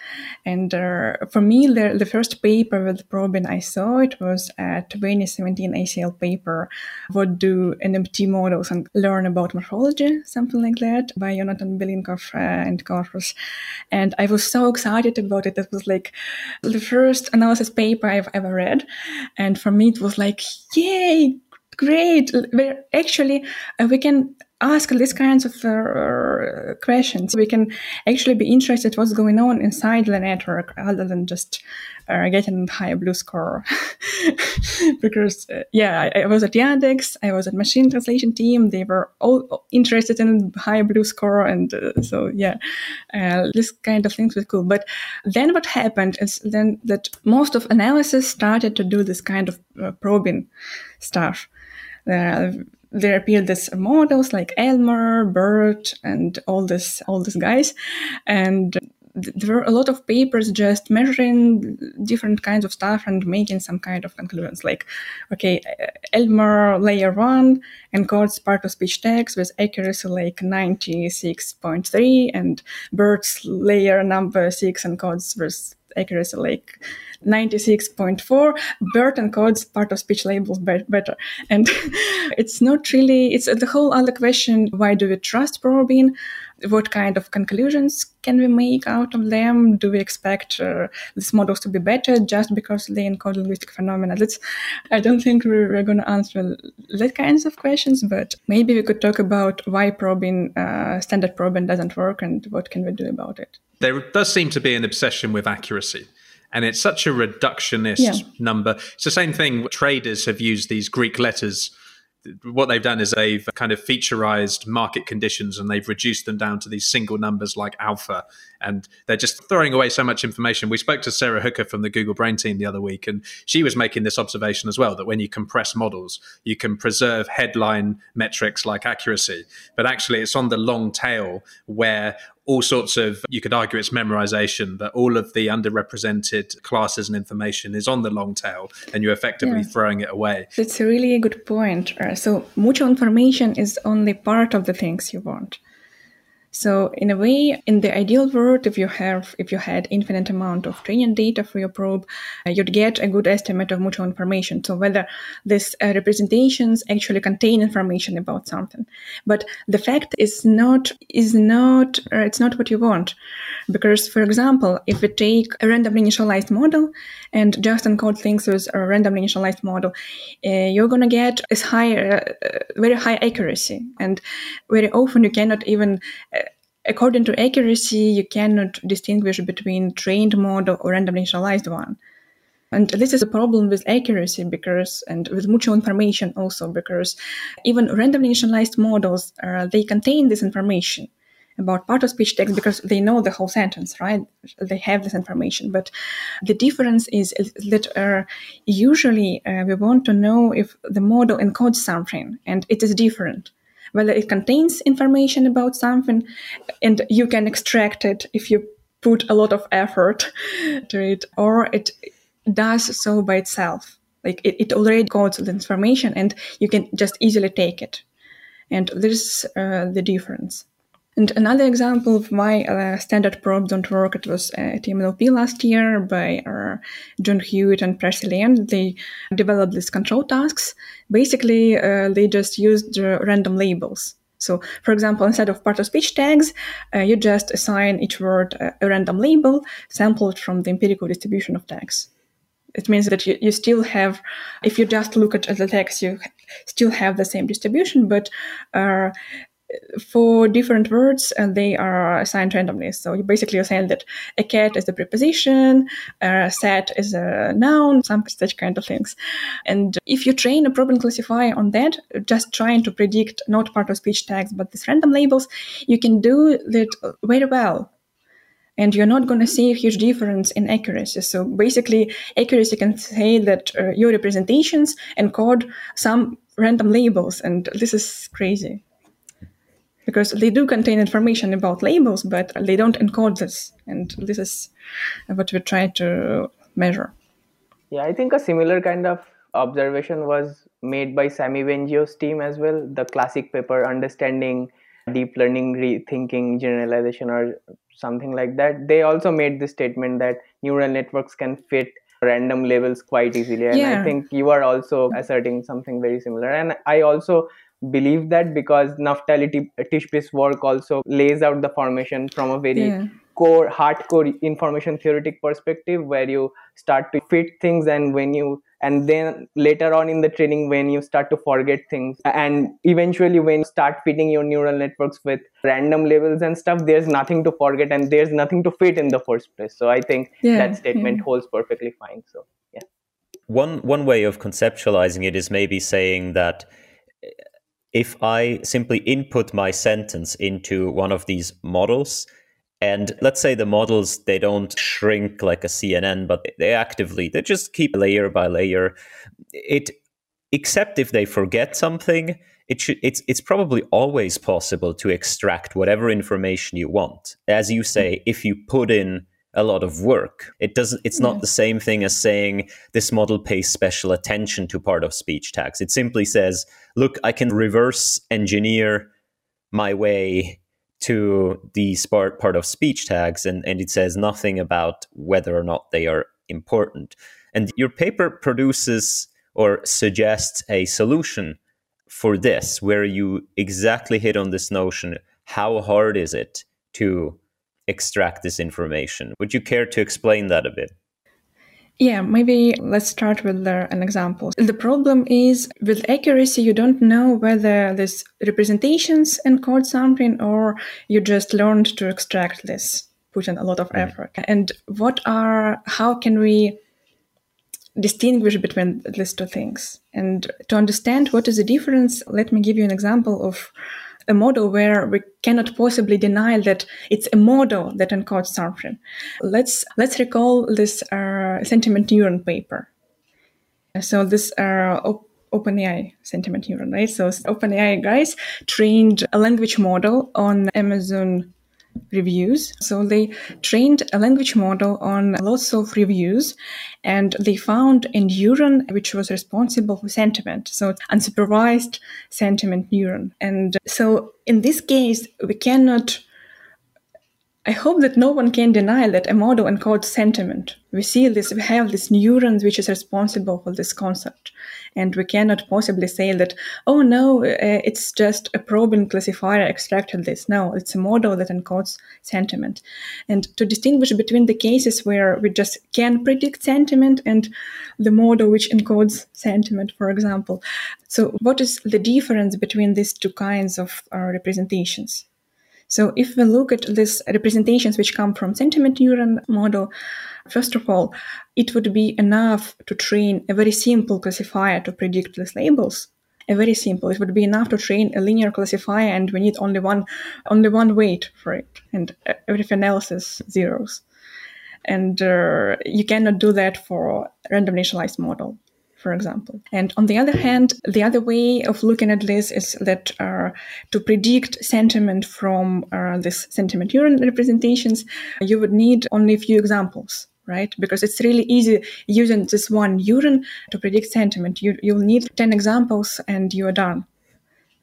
Speaker 4: And uh, for me, the, the first paper with probing I saw it was a 2017 ACL paper, What do NMT models and learn about morphology, something like that, by Yonatan Belinkov uh, and Corpus. And I was so excited about it. It was like the first analysis paper I've ever read. And for me, it was like, yay, great. Where actually uh, we can ask these kinds of uh, questions. We can actually be interested what's going on inside the network other than just uh, getting a high BLEU score. because uh, yeah, I, I, was at Yandex, I was at machine translation team. They were all interested in high BLEU score, and uh, so yeah, uh, this kind of things was cool. But then what happened is then that most of analysis started to do this kind of uh, probing stuff uh, there appeared these models like ELMo, BERT, and all this all these guys, and there were a lot of papers just measuring different kinds of stuff and making some kind of conclusions like okay ELMo layer 1 encodes part of speech tags with accuracy like 96.3 and BERT's layer number 6 encodes with accuracy like 96.4 BERT encodes part of speech labels better. And it's not really it's the whole other question why do we trust probing what kind of conclusions can we make out of them do we expect uh, these models to be better just because they encode linguistic phenomena that's i don't think we're, we're going to answer that kinds of questions but maybe we could talk about why probing uh, standard probing doesn't work and what can we do about it
Speaker 2: there does seem to be an obsession with accuracy and it's such a reductionist yeah. number. It's the same thing. Traders have used these Greek letters. What they've done is they've kind of featureized market conditions and they've reduced them down to these single numbers like alpha. And they're just throwing away so much information. We spoke to Sara Hooker from the Google Brain team the other week, and she was making this observation as well that when you compress models, you can preserve headline metrics like accuracy. But actually, it's on the long tail where all sorts of, you could argue it's memorization, that all of the underrepresented classes and information is on the long tail and you're effectively yeah. throwing it away.
Speaker 4: It's a really a good point. Uh, so, much information is only part of the things you want. So in a way, in the ideal world, if you have, if you had infinite amount of training data for your probe, uh, you'd get a good estimate of mutual information. So whether these uh, representations actually contain information about something, but the fact is not is not uh, it's not what you want, because for example, if we take a randomly initialized model and just encode things with a randomly initialized model, uh, you're gonna get as high, uh, very high accuracy, and very often you cannot even according to accuracy, you cannot distinguish between trained model or randomly initialized one. And this is a problem with accuracy because, and with mutual information also, because even randomly initialized models, uh, they contain this information about part of speech text because they know the whole sentence, right? They have this information. But the difference is that uh, usually uh, we want to know if the model encodes something and it is different whether it contains information about something and you can extract it if you put a lot of effort to it or it does so by itself. Like it, it already codes the information and you can just easily take it. And this is uh, the difference and another example of why uh, standard probe don't work, it was uh, at EMNLP last year by uh, John Hewitt and Percy Liang. They developed these control tasks. Basically, uh, they just used random labels. So, for example, instead of part of speech tags, uh, you just assign each word a random label sampled from the empirical distribution of tags. It means that you, you still have, if you just look at the text, you still have the same distribution, but uh, for different words and they are assigned randomly. So you basically assign that a cat is a preposition, a set is a noun, some such kind of things. And if you train a problem classifier on that, just trying to predict not part of speech tags but these random labels, you can do that very well. And you're not going to see a huge difference in accuracy. So basically, accuracy can say that uh, your representations encode some random labels, and this is crazy because they do contain information about labels, but they don't encode this. And this is what we try to measure.
Speaker 5: Yeah, I think a similar kind of observation was made by Samy Bengio's team as well. The classic paper, Understanding Deep Learning Rethinking Generalization, or something like that. They also made the statement that neural networks can fit random labels quite easily. And yeah. I think you are also asserting something very similar. And I also believe that because Naftali Tishby's work also lays out the formation from a very yeah. core, hardcore information theoretic perspective where you start to fit things and when you and then later on in the training when you start to forget things and eventually when you start fitting your neural networks with random labels and stuff there's nothing to forget and there's nothing to fit in the first place so i think yeah, that statement yeah. holds perfectly fine so yeah
Speaker 1: one one way of conceptualizing it is maybe saying that if I simply input my sentence into one of these models, and let's say the models they don't shrink like a CNN, but they actively they just keep layer by layer. It except if they forget something, it should it's it's probably always possible to extract whatever information you want. As you say, if you put in a lot of work. It doesn't it's not the same thing as saying this model pays special attention to part of speech tags. It simply says, look, I can reverse engineer my way to these part, part of speech tags and, and it says nothing about whether or not they are important. And your paper produces or suggests a solution for this where you exactly hit on this notion how hard is it to extract this information. Would you care to explain that a bit?
Speaker 4: Yeah, maybe let's start with an example. The problem is with accuracy, you don't know whether this representations encode something or you just learned to extract this, put in a lot of mm. effort. And what are, how can we distinguish between these two things? And to understand what is the difference, let me give you an example of a model where we cannot possibly deny that it's a model that encodes something. Let's let's recall this uh, sentiment neuron paper. So this uh, OpenAI sentiment neuron, right? So OpenAI guys trained a language model on Amazon reviews. So they trained a language model on lots of reviews and they found a neuron which was responsible for sentiment. So unsupervised sentiment neuron. And so in this case, we cannot I hope that no one can deny that a model encodes sentiment. We see this, we have this neuron which is responsible for this concept. And we cannot possibly say that, oh no, uh, it's just a probing classifier extracted this. No, it's a model that encodes sentiment. And to distinguish between the cases where we just can predict sentiment and the model which encodes sentiment, for example. So what is the difference between these two kinds of uh, representations? So if we look at these representations which come from sentiment neuron model, first of all, it would be enough to train a very simple classifier to predict these labels. A very simple. It would be enough to train a linear classifier, and we need only one, only one weight for it, and everything else is zeros. And uh, you cannot do that for random initialized model for example. And on the other hand, the other way of looking at this is that uh, to predict sentiment from uh, this sentiment neuron representations, you would need only a few examples. Right, because it's really easy using this one neuron to predict sentiment. You you'll need ten examples and you are done,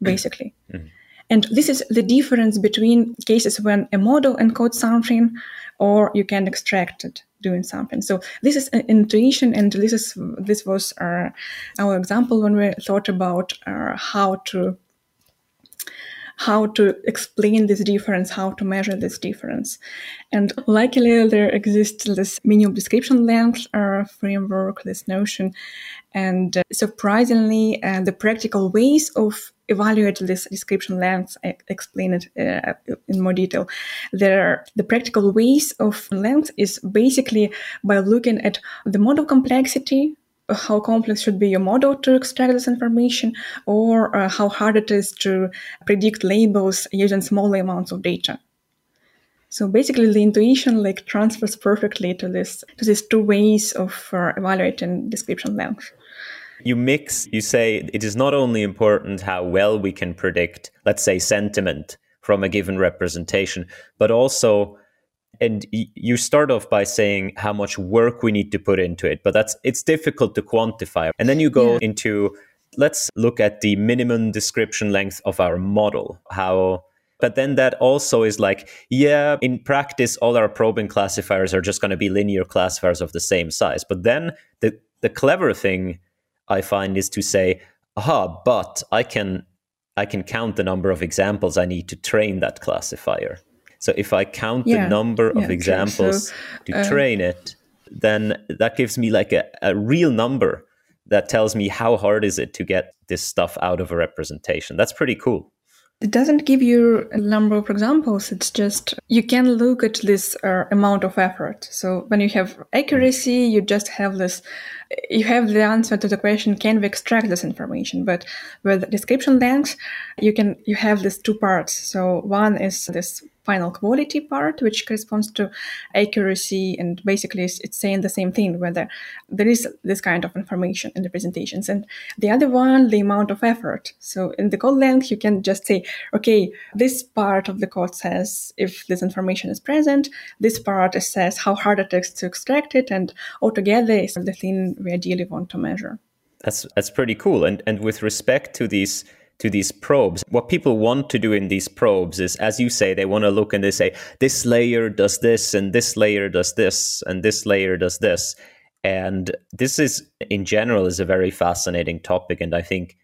Speaker 4: basically. Mm-hmm. And this is the difference between cases when a model encodes something or you can extract it doing something. So this is intuition, and this is this was our, our example when we thought about uh, how to how to explain this difference, how to measure this difference. And luckily, there exists this minimum description length uh, framework, this notion. And uh, surprisingly, uh, the practical ways of evaluate this description length, I explain it uh, in more detail. There, the practical ways of length is basically by looking at the model complexity, how complex should be your model to extract this information, or uh, how hard it is to predict labels using small amounts of data. So basically, the intuition like transfers perfectly to this to these two ways of uh, evaluating description length.
Speaker 1: You mix, you say it is not only important how well we can predict, let's say, sentiment from a given representation, but also and you start off by saying how much work we need to put into it but that's it's difficult to quantify and then you go yeah. into let's look at the minimum description length of our model how but then that also is like yeah in practice all our probing classifiers are just going to be linear classifiers of the same size but then the the clever thing I find is to say, aha, but I can I can count the number of examples I need to train that classifier. So if I count yeah, the number yeah, of examples so, to uh, train it, then that gives me like a, a real number that tells me how hard is it to get this stuff out of a representation. That's pretty cool.
Speaker 4: It doesn't give you a number of examples. It's just you can look at this uh, amount of effort. So when you have accuracy, you just have this, you have the answer to the question, can we extract this information? But with description length, you can, you have these two parts. So one is this final quality part, which corresponds to accuracy. And basically, it's saying the same thing, whether there is this kind of information in the presentations. And the other one, the amount of effort. So in the code length, you can just say, okay, this part of the code says if this information is present, this part says how hard it is to extract it, and altogether is the thing we ideally want to measure.
Speaker 1: That's that's pretty cool. And and with respect to these to these probes. What people want to do in these probes is, as you say, they want to look and they say, this layer does this, and this layer does this, and this layer does this. And this is, in general, is a very fascinating topic. And I think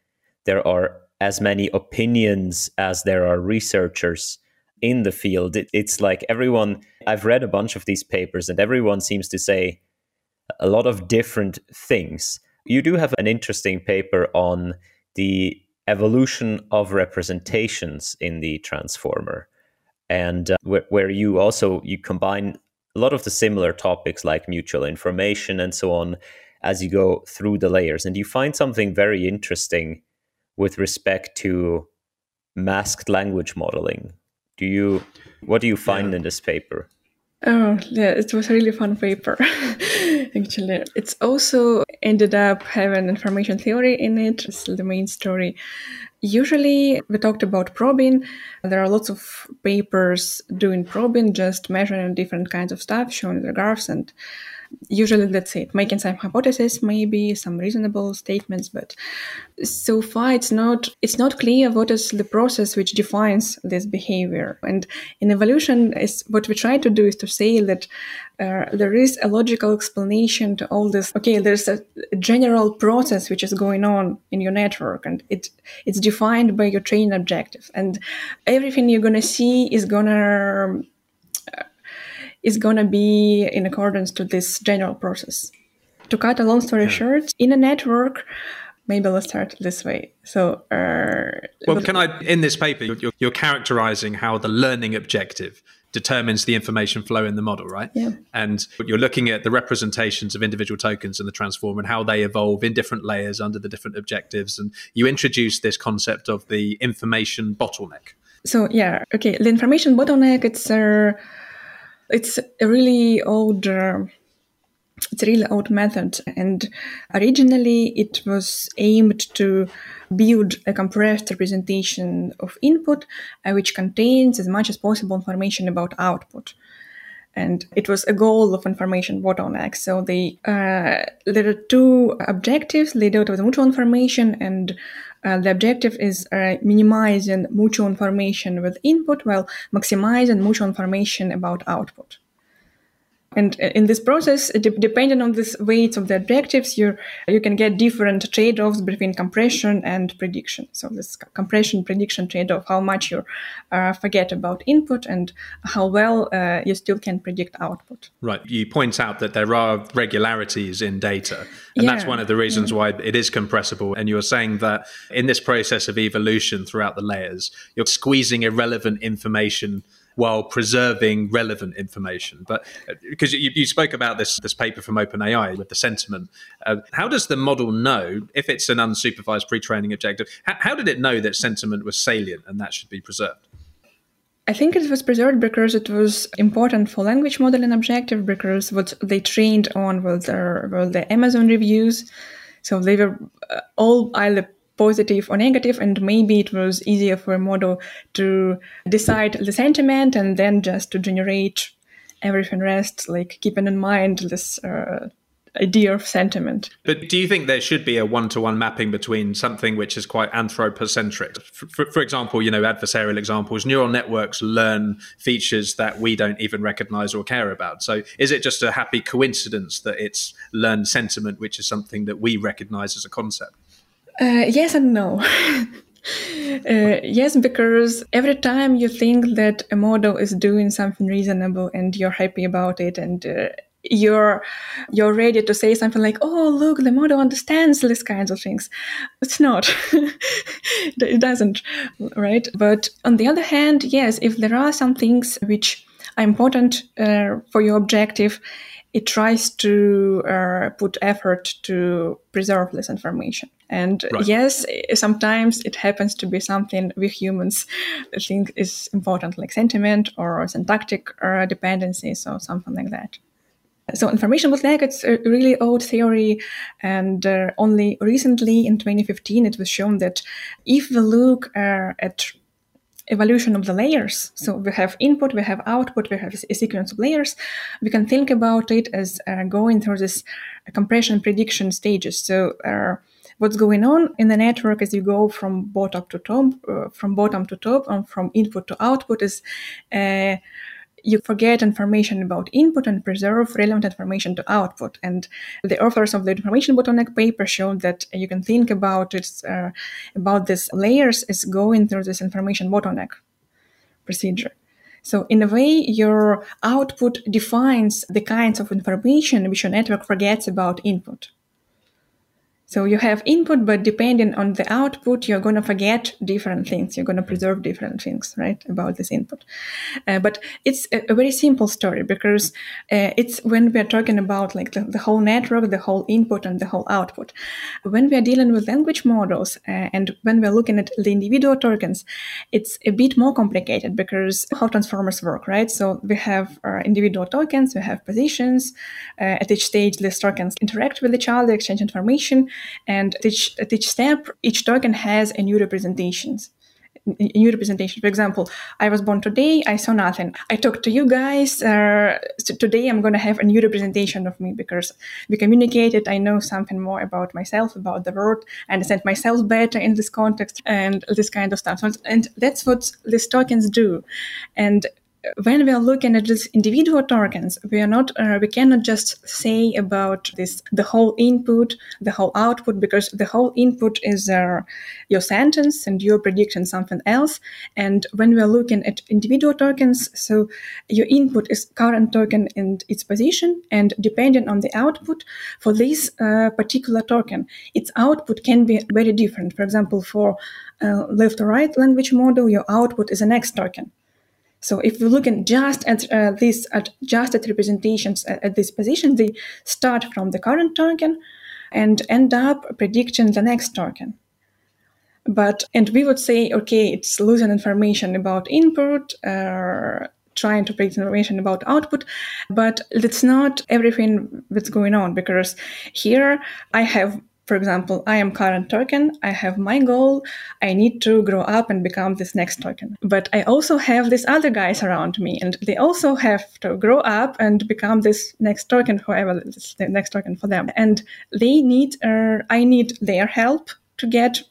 Speaker 1: there are as many opinions as there are researchers in the field. It, it's like everyone, I've read a bunch of these papers, and everyone seems to say a lot of different things. You do have an interesting paper on the evolution of representations in the transformer and uh, where, where you also you combine a lot of the similar topics like mutual information and so on as you go through the layers and you find something very interesting with respect to masked language modeling do you what do you find yeah. in this paper
Speaker 4: Oh, yeah, it was a really fun paper. Actually, it's also ended up having information theory in it. It's the main story. Usually, we talked about probing. There are lots of papers doing probing, just measuring different kinds of stuff, showing the graphs and usually let's say making some hypotheses maybe some reasonable statements but so far it's not it's not clear what is the process which defines this behavior. And in evolution is what we try to do is to say that uh, there is a logical explanation to all this. Okay there's a general process which is going on in your network and it it's defined by your training objectives. And everything you're going to see is going to is going to be in accordance to this general process. To cut a long story yeah. short, in a network, maybe let's start this way. So, uh,
Speaker 3: well, can I, in this paper, you're, you're, characterizing how the learning objective determines the information flow in the model, right?
Speaker 4: Yeah.
Speaker 3: And you're looking at the representations of individual tokens in the transform and how they evolve in different layers under the different objectives. And you introduce this concept of the information bottleneck.
Speaker 4: So, yeah, okay. The information bottleneck, it's uh, it's a really old. Uh, it's a really old method, and originally it was aimed to build a compressed representation of input, uh, which contains as much as possible information about output and it was a goal of information bottleneck. So they uh, there are two objectives laid out with mutual information, and uh, the objective is uh, minimizing mutual information with input while maximizing mutual information about output. And in this process, depending on this weights of the objectives, you you can get different trade-offs between compression and prediction. So this compression prediction trade-off, how much you uh, forget about input and how well uh, you still can predict output.
Speaker 3: Right. You point out that there are regularities in data, and yeah. that's one of the reasons yeah. why it is compressible. And you're saying that in this process of evolution throughout the layers, you're squeezing irrelevant information while preserving relevant information. But because uh, you, you, spoke about this this paper from OpenAI with the sentiment, uh, how does the model know if it's an unsupervised pre-training objective? How, how did it know that sentiment was salient and that should be preserved?
Speaker 4: I think it was preserved because it was important for language modeling objective because what they trained on was their, were the Amazon reviews. So they were uh, all either positive or negative, and maybe it was easier for a model to decide the sentiment and then just to generate everything rest, like keeping in mind this uh, idea of sentiment.
Speaker 3: But do you think there should be a one-to-one mapping between something which is quite anthropocentric? For, for, for, example, you know, adversarial examples, neural networks learn features that we don't even recognize or care about. So is it just a happy coincidence that it's learned sentiment, which is something that we recognize as a concept?
Speaker 4: Uh, yes and no. Uh, yes, because every time you think that a model is doing something reasonable and you're happy about it and uh, you're you're ready to say something like oh look the model understands these kinds of things. It's not. It doesn't right? But on the other hand yes if there are some things which are important uh, for your objective it tries to uh, put effort to preserve this information. And right. yes, sometimes it happens to be something we humans think is important, like sentiment or syntactic uh, dependencies or something like that. So information bottleneck, it's a really old theory, and uh, only recently in 2015 it was shown that if we look uh, at evolution of the layers. So we have input, we have output, we have a sequence of layers. We can think about it as uh, going through this compression prediction stages. So uh, what's going on in the network as you go from bottom to top, uh, from bottom to top, and from input to output is uh, you forget information about input and preserve relevant information to output. And the authors of the information bottleneck paper showed that you can think about it uh, about these layers as going through this information bottleneck procedure. So in a way, your output defines the kinds of information which your network forgets about input. So you have input, but depending on the output, you're going to forget different things. You're going to preserve different things, right, about this input. Uh, but it's a, a, very simple story because uh, it's when we're talking about like the, the, whole network, the whole input and the whole output. When we're dealing with language models uh, and when we're looking at the individual tokens, it's a bit more complicated because how transformers work, right? So we have our individual tokens, we have positions. Uh, at each stage, these tokens interact with each other, exchange information and each, at each step, each token has a new representations. new representation. For example, I was born today, I saw nothing. I talked to you guys. Uh, so today I'm going to have a new representation of me because we communicated. I know something more about myself, about the world. and I understand myself better in this context and this kind of stuff. So, and that's what these tokens do. And when we are looking at these individual tokens, we are not, uh, we cannot just say about this, the whole input, the whole output, because the whole input is uh, your sentence and you're predicting something else. And when we are looking at individual tokens, so your input is current token and its position, and depending on the output for this uh, particular token, its output can be very different. For example, for uh, left or right language model, your output is an X token so if we look at just at uh, these at just at representations at, at this position, they start from the current token and end up predicting the next token. But and we would say, okay, it's losing information about input, uh, trying to predict information about output, but it's not everything that's going on because here I have for example, I am current token. I have my goal. I need to grow up and become this next token. But I also have these other guys around me, and they also have to grow up and become this next token, whoever is the next token for them. And they need, uh, I need their help to get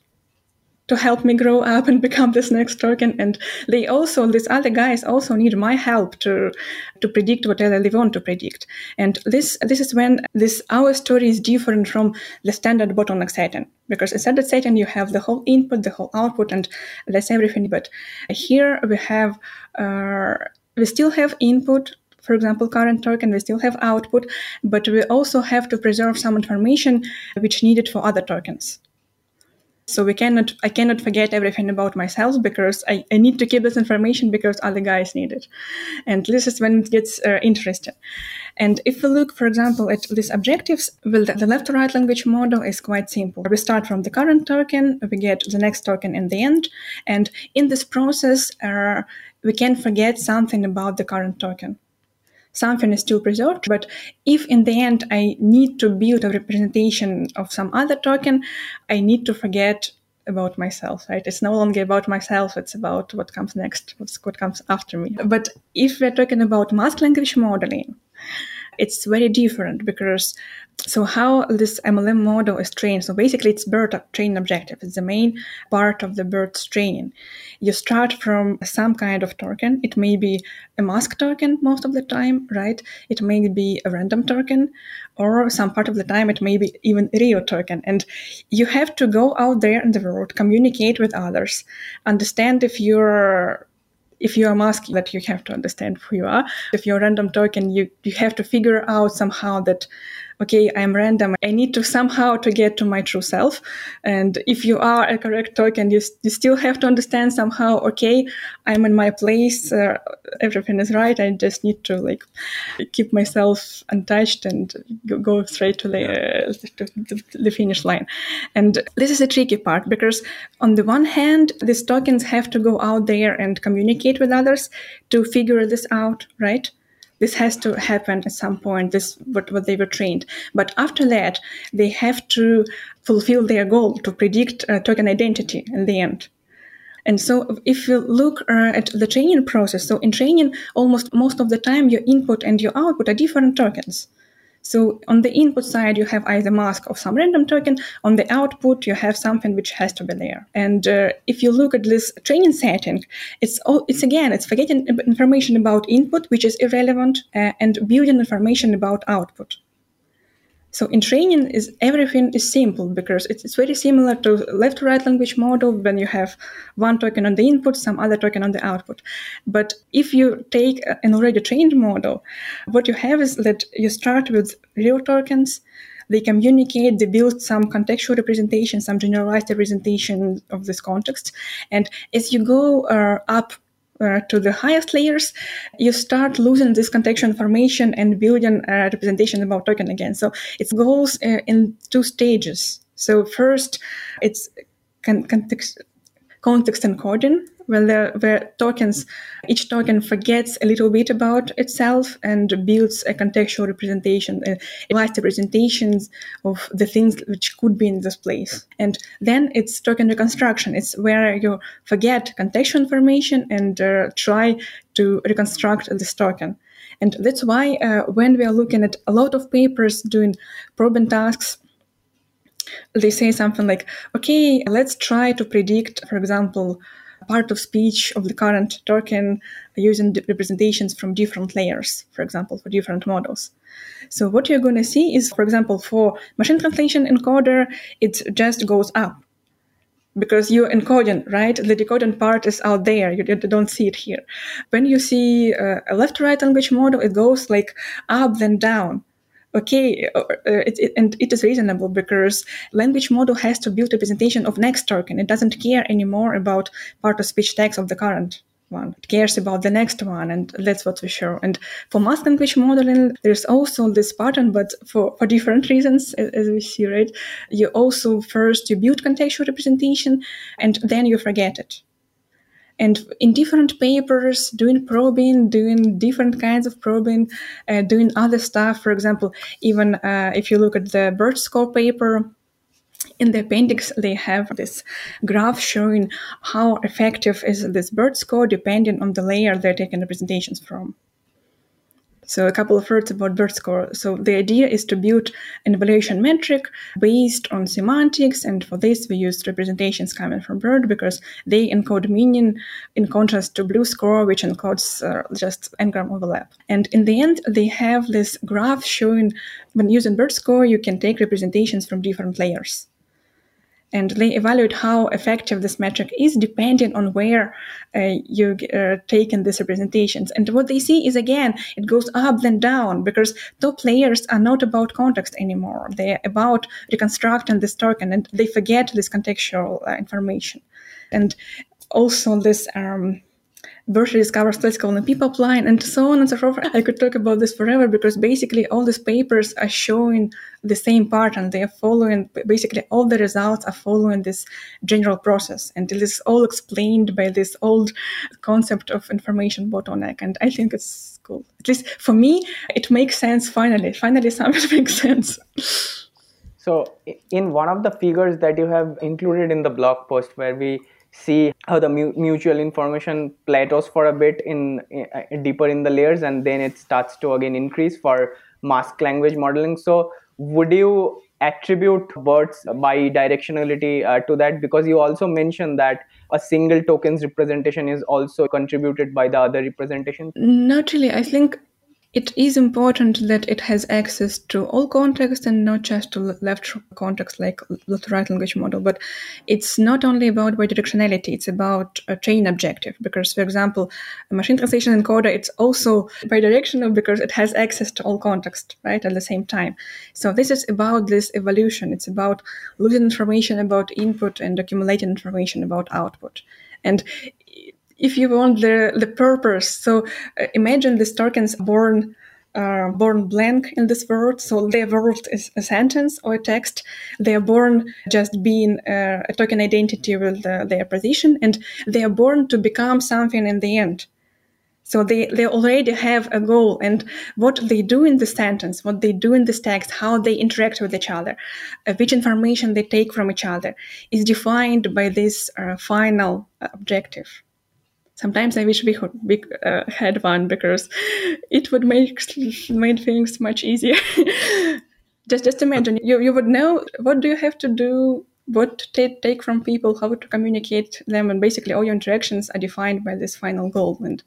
Speaker 4: to help me grow up and become this next token. And they also, these other guys also need my help to to predict whatever they want to predict. And this this is when this our story is different from the standard bottleneck setting. Because in standard setting you have the whole input, the whole output, and that's everything. But here we have uh, we still have input for example, current token, we still have output, but we also have to preserve some information which needed for other tokens. So we cannot, I cannot forget everything about myself because I, I need to keep this information because other guys need it. And this is when it gets uh, interesting. And if we look, for example, at these objectives, well, the left to right language model is quite simple. We start from the current token, we get the next token in the end. And in this process, uh, we can forget something about the current token something is still preserved. But if in the end I need to build a representation of some other token, I need to forget about myself, right? It's no longer about myself, it's about what comes next, what's, what comes after me. But if we're talking about mask language modeling, it's very different because so how this MLM model is trained. So basically, it's BERT training objective. It's the main part of the BERT training. You start from some kind of token. It may be a mask token most of the time, right? It may be a random token, or some part of the time it may be even a real token. And you have to go out there in the world, communicate with others, understand if you're if you are masking that you have to understand who you are. If you're a random token you you have to figure out somehow that okay, I'm random. I need to somehow to get to my true self. And if you are a correct token, you, you still have to understand somehow, okay, I'm in my place. Uh, everything is right. I just need to like keep myself untouched and go, go straight to the, uh, to, to the finish line. And this is a tricky part because on the one hand, these tokens have to go out there and communicate with others to figure this out, right? This has to happen at some point this what, what they were trained. But after that they have to fulfill their goal to predict uh, token identity in the end. And so if you look uh, at the training process so in training almost most of the time your input and your output are different tokens so on the input side, you have either mask of some random token. On the output, you have something which has to be there. And uh, if you look at this training setting, it's all, it's again, it's forgetting information about input, which is irrelevant, uh, and building information about output. So in training is everything is simple because it's, it's very similar to left to right language model when you have one token on the input, some other token on the output. But if you take an already trained model, what you have is that you start with real tokens, they communicate, they build some contextual representation, some generalized representation of this context. And as you go uh, up uh, to the highest layers, you start losing this contextual information and building a representation about token again. So it goes uh, in two stages. So first, it's con- context context encoding, where, there, where tokens, each token forgets a little bit about itself and builds a contextual representation, uh, representations of the things which could be in this place. And then it's token reconstruction. It's where you forget contextual information and uh, try to reconstruct this token. And that's why uh, when we are looking at a lot of papers doing probing tasks, they say something like, okay, let's try to predict, for example, part of speech of the current token using representations from different layers, for example, for different models. So what you're going to see is, for example, for machine translation encoder, it just goes up because you're encoding, right? The decoding part is out there. You, don't see it here. When you see uh, a left-right language model, it goes like up then down. Okay, uh, uh, it, it, and it is reasonable because language model has to build representation of next token. It doesn't care anymore about part of speech tags of the current one. It cares about the next one, and that's what we show. And for mask language modeling, there's also this pattern, but for, for different reasons, as we see, right? You also first you build contextual representation, and then you forget it. And in different papers, doing probing, doing different kinds of probing, uh, doing other stuff. For example, even uh, if you look at the BERT score paper, in the appendix, they have this graph showing how effective is this BERT score depending on the layer they're taking the representations from. So a couple of words about BERT score. So the idea is to build an evaluation metric based on semantics, and for this we use representations coming from BERT because they encode meaning in contrast to BLEU score, which encodes uh, just n-gram overlap. And in the end, they have this graph showing when using BERT score, you can take representations from different layers and they evaluate how effective this metric is depending on where uh, you uh, taken these representations. And what they see is again, it goes up then down because top layers are not about context anymore. They're about reconstructing this token and they forget this contextual uh, information. And also this um, BERT rediscovers classical NLP pipeline, and so on and so forth. I could talk about this forever because basically all these papers are showing the same pattern. They are following, basically all the results are following this general process. And it is all explained by this old concept of information bottleneck. And I think it's cool. At least for me, it makes sense finally. Finally, something makes sense.
Speaker 5: So, in one of the figures that you have included in the blog post where we see how the mu- mutual information plateaus for a bit in, in uh, deeper in the layers and then it starts to again increase for mask language modeling. So would you attribute BERT's bidirectionality uh, to that? Because you also mentioned that a single token's representation is also contributed by the other representation.
Speaker 4: Not really. I think it is important that it has access to all context and not just to left context like the right language model. But it's not only about bidirectionality, it's about a chain objective. Because, for example, a machine translation encoder, it's also bidirectional because it has access to all context, right, at the same time. So this is about this evolution. It's about losing information about input and accumulating information about output. And if you want the the purpose. So uh, imagine these tokens born uh, born blank in this world. So their world is a sentence or a text. They are born just being uh, a token identity with uh, their position, and they are born to become something in the end. So they, they already have a goal and what they do in the sentence, what they do in this text, how they interact with each other, uh, which information they take from each other is defined by this uh, final objective sometimes I wish we we, uh, had one because it would make make things much easier. just just imagine you you would know what do you have to do, what to take, from people, how to communicate them, and basically all your interactions are defined by this final goal. And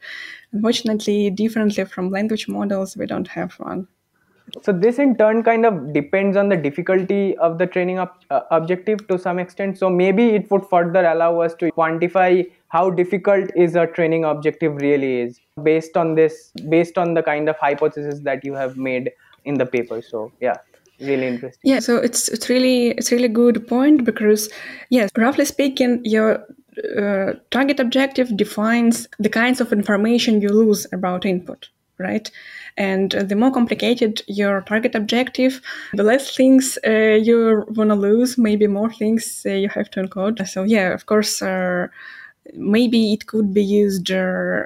Speaker 4: unfortunately, differently from language models, we don't have one.
Speaker 5: So this in turn kind of depends on the difficulty of the training ob- uh, objective to some extent. So maybe it would further allow us to quantify how difficult is a training objective really is based on this, based on the kind of hypothesis that you have made in the paper. So yeah really interesting
Speaker 4: yeah so it's it's really it's really good point because yes roughly speaking your uh, target objective defines the kinds of information you lose about input right? And the more complicated your target objective, the less things uh, you want to lose, maybe more things uh, you have to encode. So, yeah, of course, uh, maybe it could be used. Uh,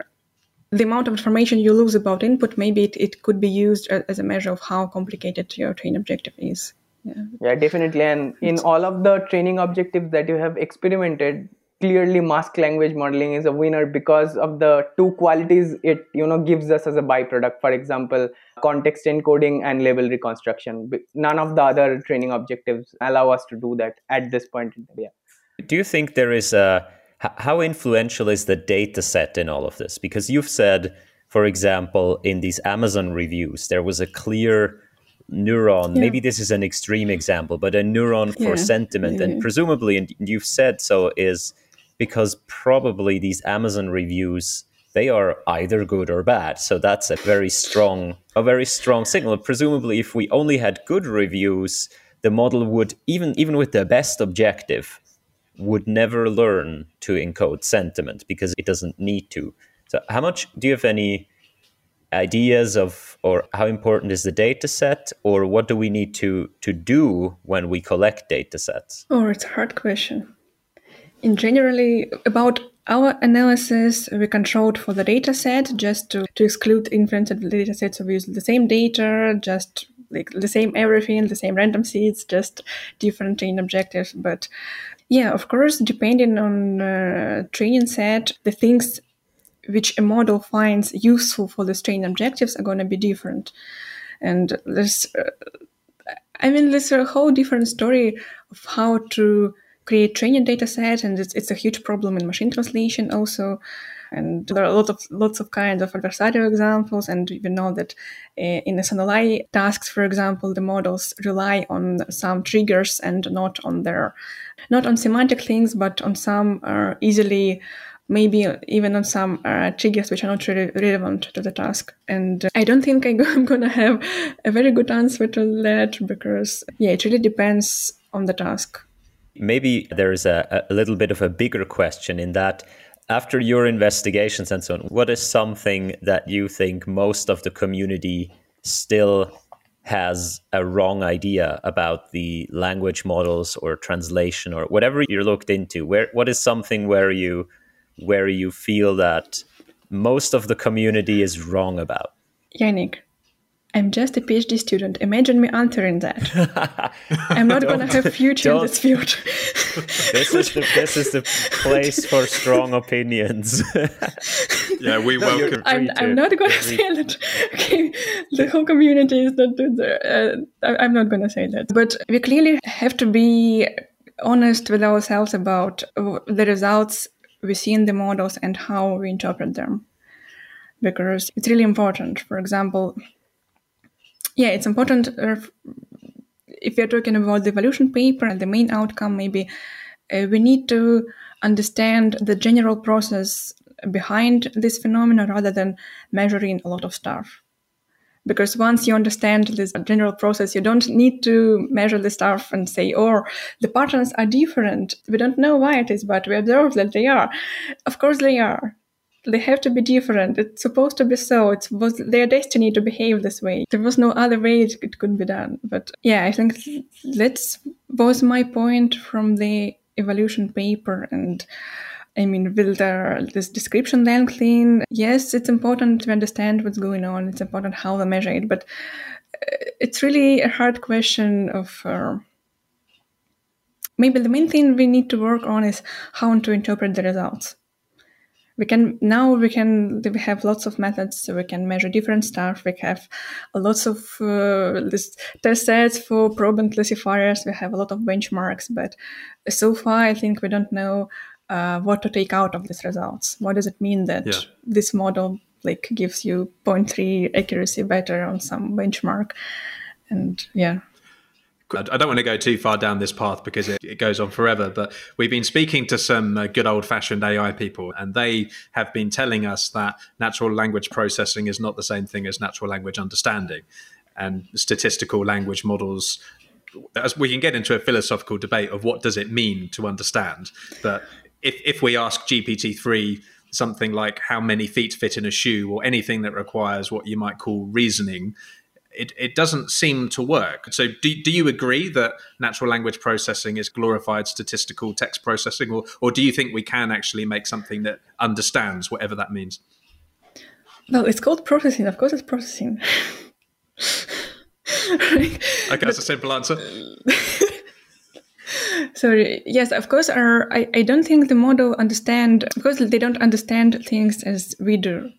Speaker 4: the amount of information you lose about input, maybe it, it could be used as a measure of how complicated your training objective is.
Speaker 5: Yeah. yeah, definitely. And in all of the training objectives that you have experimented, clearly mask language modeling is a winner because of the two qualities it you know gives us as a byproduct for example context encoding and label reconstruction none of the other training objectives allow us to do that at this point yeah
Speaker 1: do you think there is a how influential is the data set in all of this because you've said for example in these amazon reviews there was a clear neuron yeah. maybe this is an extreme example but a neuron for yeah. sentiment yeah. and presumably and you've said so is because probably these Amazon reviews they are either good or bad. So that's a very strong a very strong signal. Presumably if we only had good reviews, the model would even even with the best objective would never learn to encode sentiment because it doesn't need to. So how much do you have any ideas of or how important is the data set or what do we need to to do when we collect data sets?
Speaker 4: Oh, it's a hard question in generally about our analysis we controlled for the data set just to, to exclude inference of data sets so we use the same data just like the same everything the same random seeds just different training objectives but yeah of course depending on uh, training set the things which a model finds useful for the training objectives are going to be different and there's uh, i mean there's a whole different story of how to create training data set, and it's, it's a huge problem in machine translation also. And there are a lot of lots of kinds of adversarial examples, and we know that uh, in SNLI tasks, for example, the models rely on some triggers and not on their, not on semantic things, but on some uh, easily maybe even on some uh, triggers which are not really relevant to the task. And uh, I don't think I am going to have a very good answer to that because, yeah, it really depends on the task.
Speaker 1: Maybe there's a, a little bit of a bigger question in that after your investigations and so on, what is something that you think most of the community still has a wrong idea about the language models or translation or whatever you're looked into? Where what is something where you where you feel that most of the community is wrong about?
Speaker 4: Yannic, I'm just a PhD student. Imagine me answering that. I'm not going to have future in this field.
Speaker 1: this is the this is the place for strong opinions.
Speaker 2: yeah, we welcome.
Speaker 4: I'm, I'm not going to say that. Okay, the whole community is not doing Uh, I'm not going to say that. But we clearly have to be honest with ourselves about the results we see in the models and how we interpret them, because it's really important. For example yeah, it's important uh, if we're talking about the evolution paper and the main outcome, maybe uh, we need to understand the general process behind this phenomenon rather than measuring a lot of stuff. Because once you understand this general process, you don't need to measure the stuff and say, oh, the patterns are different. We don't know why it is, but we observe that they are. Of course, they are they have to be different. It's supposed to be so. It was their destiny to behave this way. There was no other way it, could be done. But yeah, I think that was my point from the evolution paper. And I mean, will there this description then clean? Yes, it's important to understand what's going on. It's important how they measure it. But uh, it's really a hard question of. Uh, maybe the main thing we need to work on is how to interpret the results we can now we can we have lots of methods so we can measure different stuff. We have lots of uh, test sets for probing classifiers. We have a lot of benchmarks but so far i think we don't know uh, what to take out of these results. What does it mean that yeah. this model like gives you 0.3 accuracy better on some benchmark? And yeah
Speaker 2: I don't want to go too far down this path because it, it goes on forever, but we've been speaking to some uh, good old fashioned AI people, and they have been telling us that natural language processing is not the same thing as natural language understanding. And statistical language models, as we can get into a philosophical debate of what does it mean to understand. But if, if we ask GPT-3
Speaker 3: something like how many feet fit in a shoe or anything that requires what you might call reasoning, it, it doesn't seem to work. So, do, do you agree that natural language processing is glorified statistical text processing, or, or do you think we can actually make something that understands whatever that means?
Speaker 4: Well, it's called processing. Of course, it's processing.
Speaker 3: okay, that's a simple answer.
Speaker 4: so yes, of course, our, I, I don't think the model understand because they don't understand things as we do,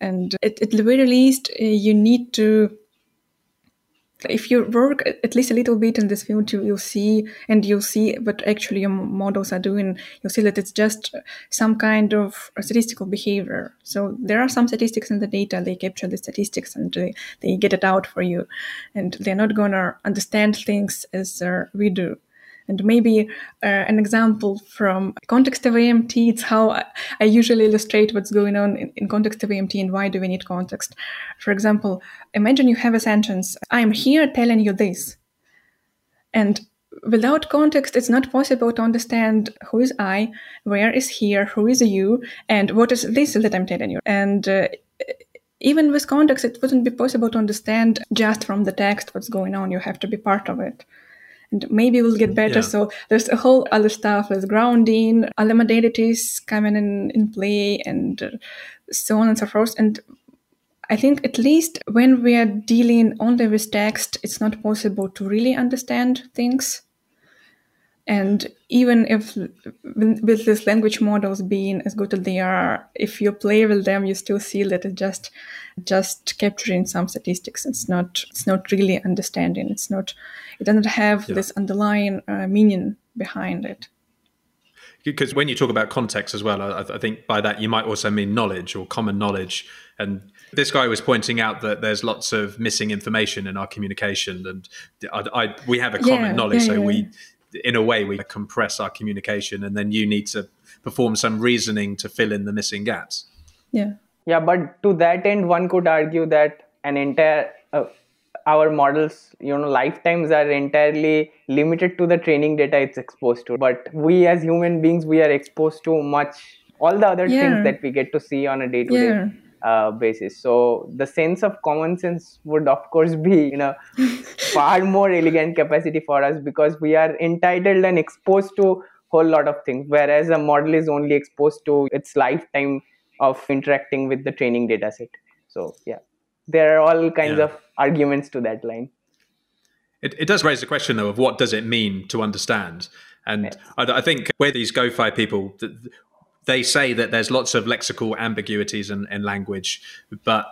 Speaker 4: and at, at the very least, uh, you need to if you work at least a little bit in this field, you, will see and you'll see what actually your models are doing. You'll see that it's just some kind of statistical behavior. So there are some statistics in the data. They capture the statistics and they, they get it out for you. And they're not going to understand things as uh, we do. And maybe uh, an example from context of AMT, it's how I, usually illustrate what's going on in, in, context of AMT and why do we need context. For example, imagine you have a sentence, I'm here telling you this. And without context, it's not possible to understand who is I, where is here, who is you, and what is this that I'm telling you. And uh, even with context, it wouldn't be possible to understand just from the text what's going on. You have to be part of it and maybe we'll get better. Yeah. So there's a whole other stuff with grounding, other modalities coming in, in play, and uh, so on and so forth. And I think at least when we are dealing only with text, it's not possible to really understand things. And even if with these language models being as good as they are, if you play with them, you still see that it's just just capturing some statistics. It's not it's not really understanding. It's not it doesn't have yeah. this underlying uh, meaning behind it.
Speaker 3: Because when you talk about context as well I, I, think by that you might also mean knowledge or common knowledge. And this guy was pointing out that there's lots of missing information in our communication and I, I, we have a common yeah, knowledge yeah, so we in a way we compress our communication and then you need to perform some reasoning to fill in the missing gaps.
Speaker 4: Yeah.
Speaker 5: Yeah but to that end one could argue that an entire uh, our models you know lifetimes are entirely limited to the training data it's exposed to. But we as human beings we are exposed to much all the other yeah. things that we get to see on a day to day basis. So the sense of common sense would of course be in a far more elegant capacity for us because we are entitled and exposed to whole lot of things whereas a model is only exposed to its lifetime of interacting with the training data set. So yeah there are all kinds yeah. of arguments to that line.
Speaker 3: It, it does raise the question, though, of what does it mean to understand? And yes. I, I, think where these GOFAI people, they say that there's lots of lexical ambiguities in, in language, but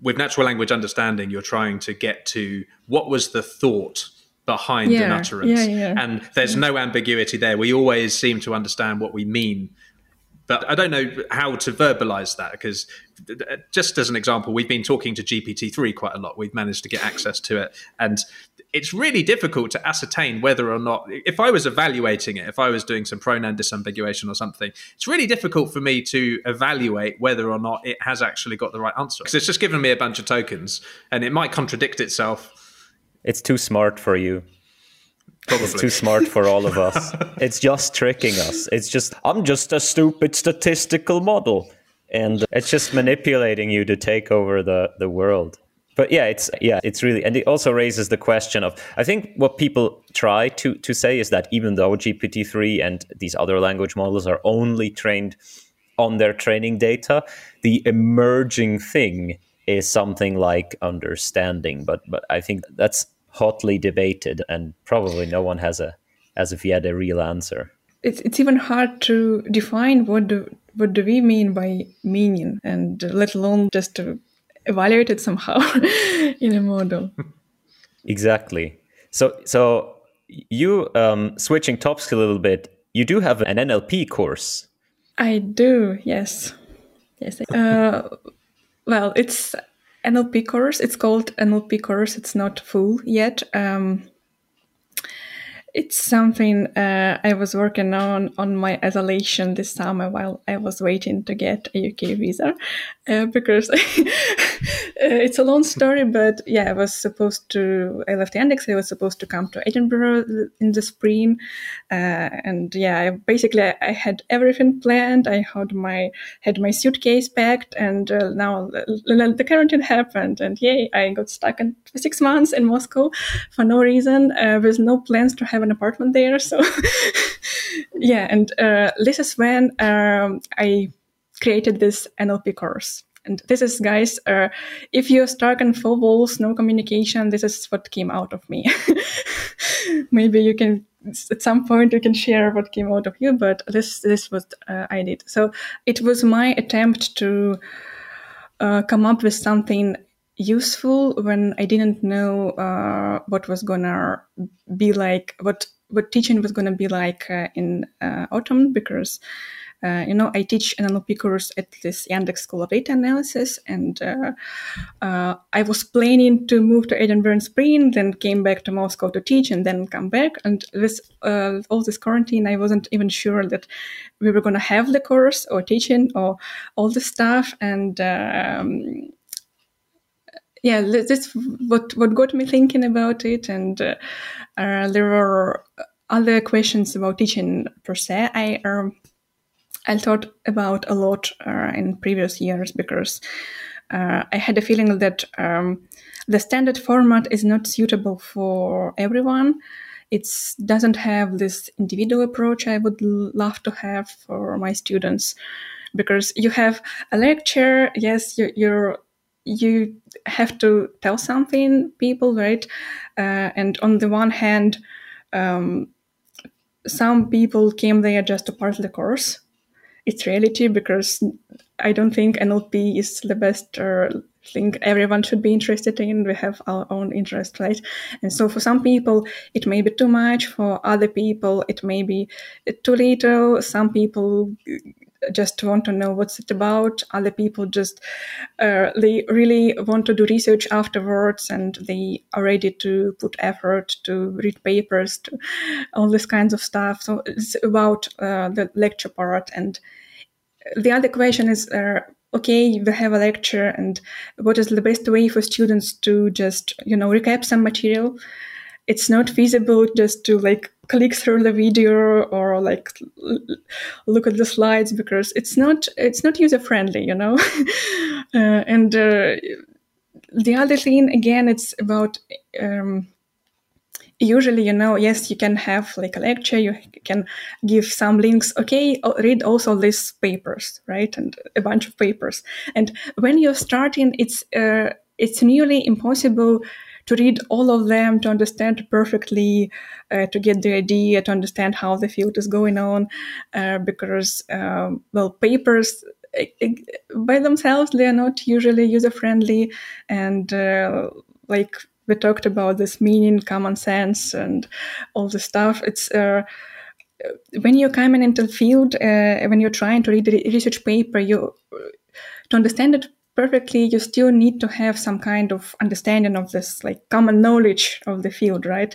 Speaker 3: with natural language understanding, you're trying to get to what was the thought behind yeah, an utterance. Yeah, yeah. And there's no ambiguity there. We always seem to understand what we mean but I don't know how to verbalize that because, just as an example, we've been talking to GPT-3 quite a lot. We've managed to get access to it. And it's really difficult to ascertain whether or not, if I was evaluating it, if I was doing some pronoun disambiguation or something, it's really difficult for me to evaluate whether or not it has actually got the right answer because it's just given me a bunch of tokens and it might contradict itself.
Speaker 1: It's too smart for you.
Speaker 3: Probably.
Speaker 1: It's too smart for all of us. it's just tricking us. It's just, I'm just a stupid statistical model. And it's just manipulating you to take over the, the world. But yeah, it's yeah, it's really and it also raises the question of I think what people try to to say is that even though GPT-3 and these other language models are only trained on their training data, the emerging thing is something like understanding. But but I think that's hotly debated, and probably no one has a, as of yet, a real answer.
Speaker 4: It's it's even hard to define what do what do we mean by meaning, and let alone just to evaluate it somehow in a model.
Speaker 1: exactly. So so you um, switching topics a little bit. You do have an NLP course.
Speaker 4: I do. Yes. Yes. Uh, well, it's NLP course. It's called NLP course. It's not full yet. Um, it's something uh, I was working on on my isolation this summer while I was waiting to get a UK visa, uh, because uh, it's a long story. But yeah, I was supposed to. I left Yandex. I was supposed to come to Edinburgh in the spring, uh, and yeah, I, basically I, I, had everything planned. I had my had my suitcase packed, and uh, now the quarantine happened, and yay, I got stuck in six months in Moscow for no reason, uh, with no plans to have an apartment there. So yeah, and uh, this is when um, I created this NLP course. And this is, guys, uh, if you're stuck in four walls, no communication, this is what came out of me. Maybe you can, at some point, you can share what came out of you, but this this was uh, I did. So it was my attempt to uh, come up with something useful when I didn't know uh, what was gonna be like, what what teaching was gonna be like uh, in uh, autumn because. Uh, you know, I teach an NLP course at this Yandex School of Data Analysis, and uh, uh, I was planning to move to Edinburgh in spring, then came back to Moscow to teach, and then come back. And with all this quarantine, I wasn't even sure that we were going to have the course or teaching or all the stuff. And um, yeah, that's what what got me thinking about it, and uh, uh, there were other questions about teaching per se. I um, I thought about a lot uh, in previous years because uh, I had a feeling that um, the standard format is not suitable for everyone. It doesn't have this individual approach I would love to have for my students because you have a lecture. Yes, you, you're you have to tell something people right? Uh, and on the one hand um, some people came there just to part the course. It's reality because i don't think nlp is the best uh, thing everyone should be interested in. We have our own interest right? And so for some people it may be too much. For other people it may be too little. Some people just want to know what's it about. Other people just uh, they really want to do research afterwards, and they are ready to put effort to read papers, to all this kinds of stuff. So it's about uh, the lecture part, and the other question is. Uh, okay, we have a lecture, and what is the best way for students to just, you know, recap some material? It's not feasible just to like click through the video or like look at the slides because it's not it's not user friendly you know? Uh, and uh, the other thing again it's about um, usually you know yes you can have like a lecture you can give some links okay read also these papers right and a bunch of papers. And when you're starting it's uh, it's nearly impossible to read all of them, to understand perfectly, uh, to get the idea, to understand how the field is going on, uh, because, um, well, papers by themselves, they are not usually user friendly. And uh, like we talked about this meaning, common sense, and all the stuff, it's uh, when you're coming into the field, uh, when you're trying to read a research paper, you to understand it perfectly, you still need to have some kind of understanding of this, like common knowledge of the field, right?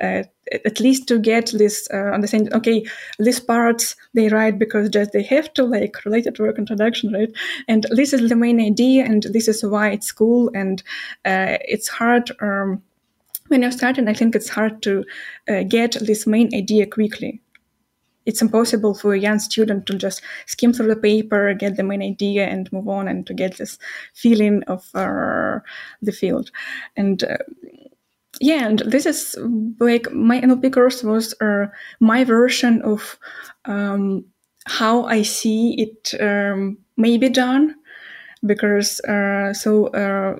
Speaker 4: Uh, at least to get this uh, understanding. Okay, these parts they write because just they have to, like related work introduction, right? And this is the main idea, and this is why it's cool, and uh, it's hard. Um, when you're starting, I think it's hard to uh, get this main idea quickly it's impossible for a young student to just skim through the paper, get the main idea, and move on, and to get this feeling of uh, the field. And uh, yeah, and this is like my NLP course was uh, my version of um, how I see it um, may be done, because uh, so uh,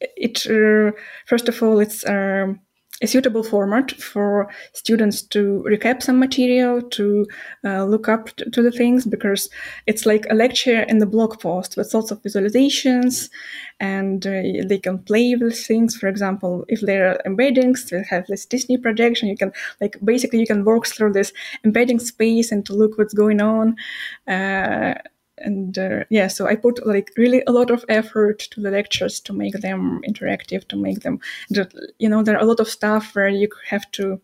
Speaker 4: it uh, first of all it's um, a suitable format for students to recap some material, to uh, look up to, to, the things, because it's like a lecture in the blog post with lots of visualizations, and uh, they can play with things. For example, if there are embeddings, they have this t-SNE projection. You can like basically you can walk through this embedding space and to look what's going on. Uh, and uh, yeah so i put like really a lot of effort to the lectures to make them interactive to make them you know there are a lot of stuff where you have to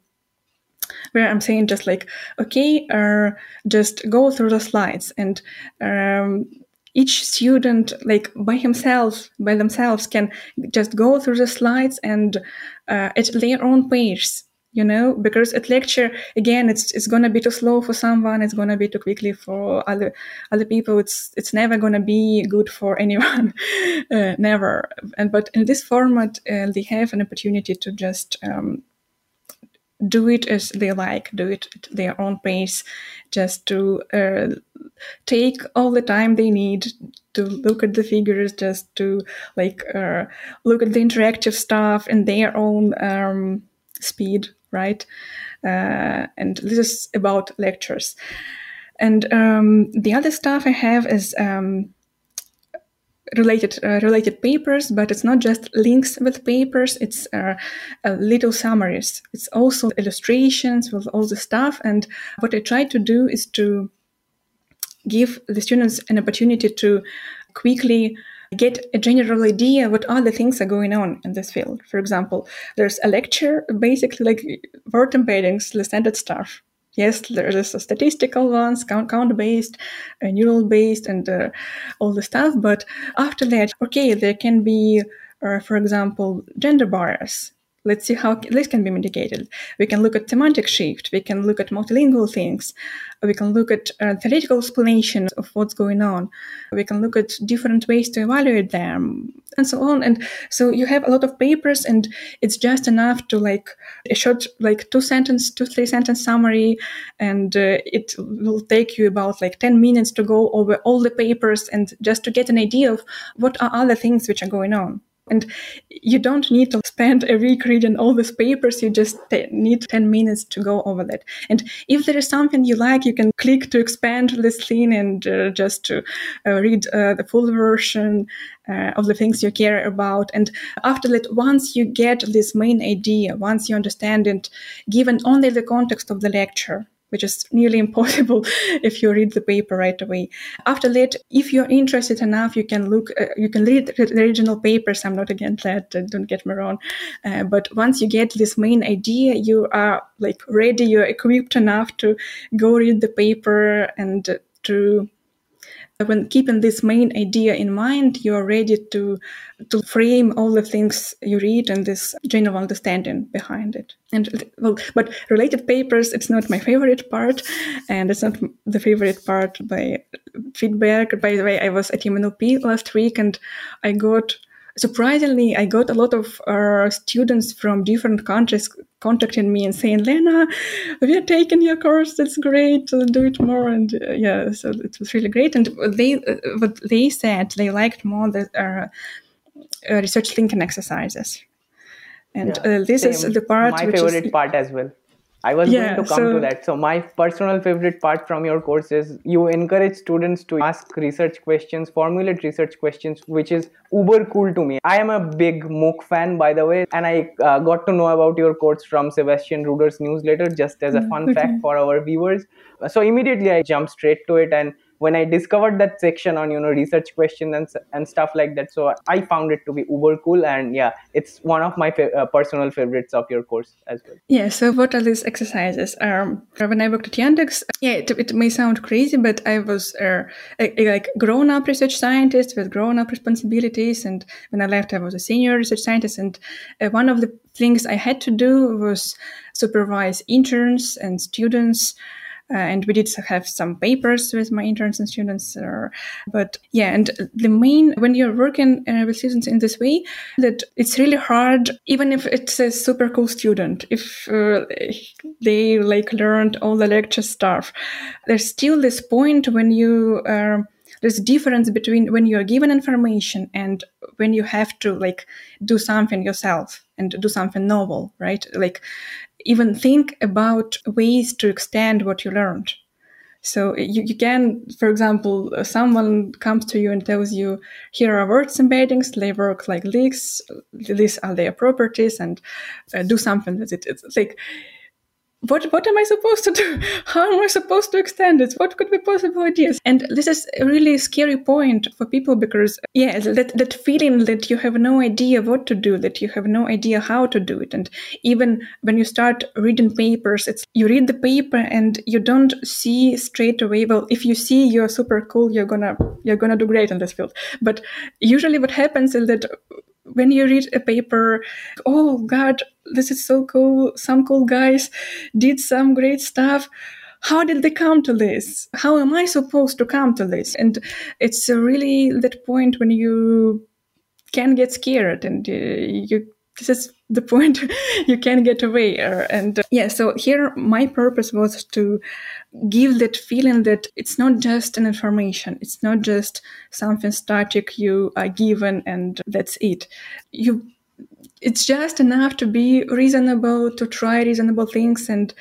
Speaker 4: where I'm saying just like, okay, uh, just go through the slides and um, each student like by himself by themselves can just go through the slides and uh, at their own pace you know because at lecture again it's it's going to be too slow for someone it's going to be too quickly for other other people it's it's never going to be good for anyone uh, never. And but in this format uh, they have an opportunity to just um, do it as they like, do it at their own pace, just to uh, take all the time they need to look at the figures, just to like uh, look at the interactive stuff in their own um, speed, right? Uh, and this is about lectures. And um, the other stuff I have is um, related uh, related papers, but it's not just links with papers. It's uh, uh, little summaries. It's also illustrations with all the stuff. And what I try to do is to give the students an opportunity to quickly get a general idea what other things are going on in this field. For example, there's a lecture, basically like word embeddings, the standard stuff yes, there's a statistical ones, count, count based, uh, neural based, and uh, all the stuff. But after that, okay, there can be, uh, for example, gender bias. Let's see how this can be mitigated. We can look at semantic shift. We can look at multilingual things. We can look at uh, theoretical explanations of what's going on. We can look at different ways to evaluate them and so on. And so you have a lot of papers and it's just enough to like a short, like two sentence, two, three sentence summary. And uh, it will take you about like 10 minutes to go over all the papers and just to get an idea of what are other things which are going on. And you don't need to spend a week reading all these papers. You just need 10 minutes to go over that. And if there is something you like, you can click to expand this thing and uh, just to uh, read uh, the full version uh, of the things you care about. And after that, once you get this main idea, once you understand it, given only the context of the lecture, which is nearly impossible if you read the paper right away. After that, if you're interested enough, you can look, uh, you can read the original papers. I'm not against that, uh, don't get me wrong. Uh, but once you get this main idea, you are like ready, you're equipped enough to go read the paper and to when keeping this main idea in mind, you are ready to to frame all the things you read and this general understanding behind it. And well, but related papers, it's not my favorite part, and it's not the favorite part by feedback. By the way, I was at EMNLP last week, and I got surprisingly, I got a lot of uh, students from different countries contacting me and saying, Lena, we are taking your course. That's great. do it more. And uh, yeah, so it was really great. And they, uh, what they said, they liked more the uh, research thinking exercises. And yeah, uh, this same. is the part.
Speaker 5: My favorite is, part as well. I was yeah, going to come so, to that. So my personal favorite part from your course is you encourage students to ask research questions, formulate research questions, which is uber cool to me. I am a big MOOC fan, by the way, and I uh, got to know about your course from Sebastian Ruder's newsletter just as a fun okay. fact for our viewers. So immediately I jumped straight to it and when I discovered that section on you know research questions and and stuff like that, so I found it to be uber cool, and yeah, it's one of my fa- uh, personal favorites of your course as well.
Speaker 4: Yeah. So what are these exercises? Um, when I worked at Yandex, yeah, it, it may sound crazy, but I was uh, a, a, like grown up research scientist with grown up responsibilities, and when I left, I was a senior research scientist, and uh, one of the things I had to do was supervise interns and students and we did have some papers with my interns and students. Uh, but yeah, and the main, when you're working uh, with students in this way, that it's really hard, even if it's a super cool student, if uh, they like learned all the lecture stuff, there's still this point when you, uh, there's a difference between when you're given information and when you have to like do something yourself and do something novel right like even think about ways to extend what you learned. So you, you can, for example, someone comes to you and tells you, here are words embeddings, they work like this, these are their properties, and uh, do something with it. It's like what what am I supposed to do? How am I supposed to extend it? What could be possible ideas? And this is a really scary point for people because yeah, that that feeling that you have no idea what to do, that you have no idea how to do it. And even when you start reading papers, it's you read the paper and you don't see straight away, well, if you see you're super cool, you're gonna you're gonna do great in this field. But usually what happens is that when you read a paper, oh God, this is so cool. Some cool guys did some great stuff. How did they come to this? How am I supposed to come to this? And it's really that point when you can get scared and uh, you this is the point. You can't get away and uh, yeah so here my purpose was to give that feeling that it's not just an information. It's not just something static you are given and that's it. You it's just enough to be reasonable, to try reasonable things, and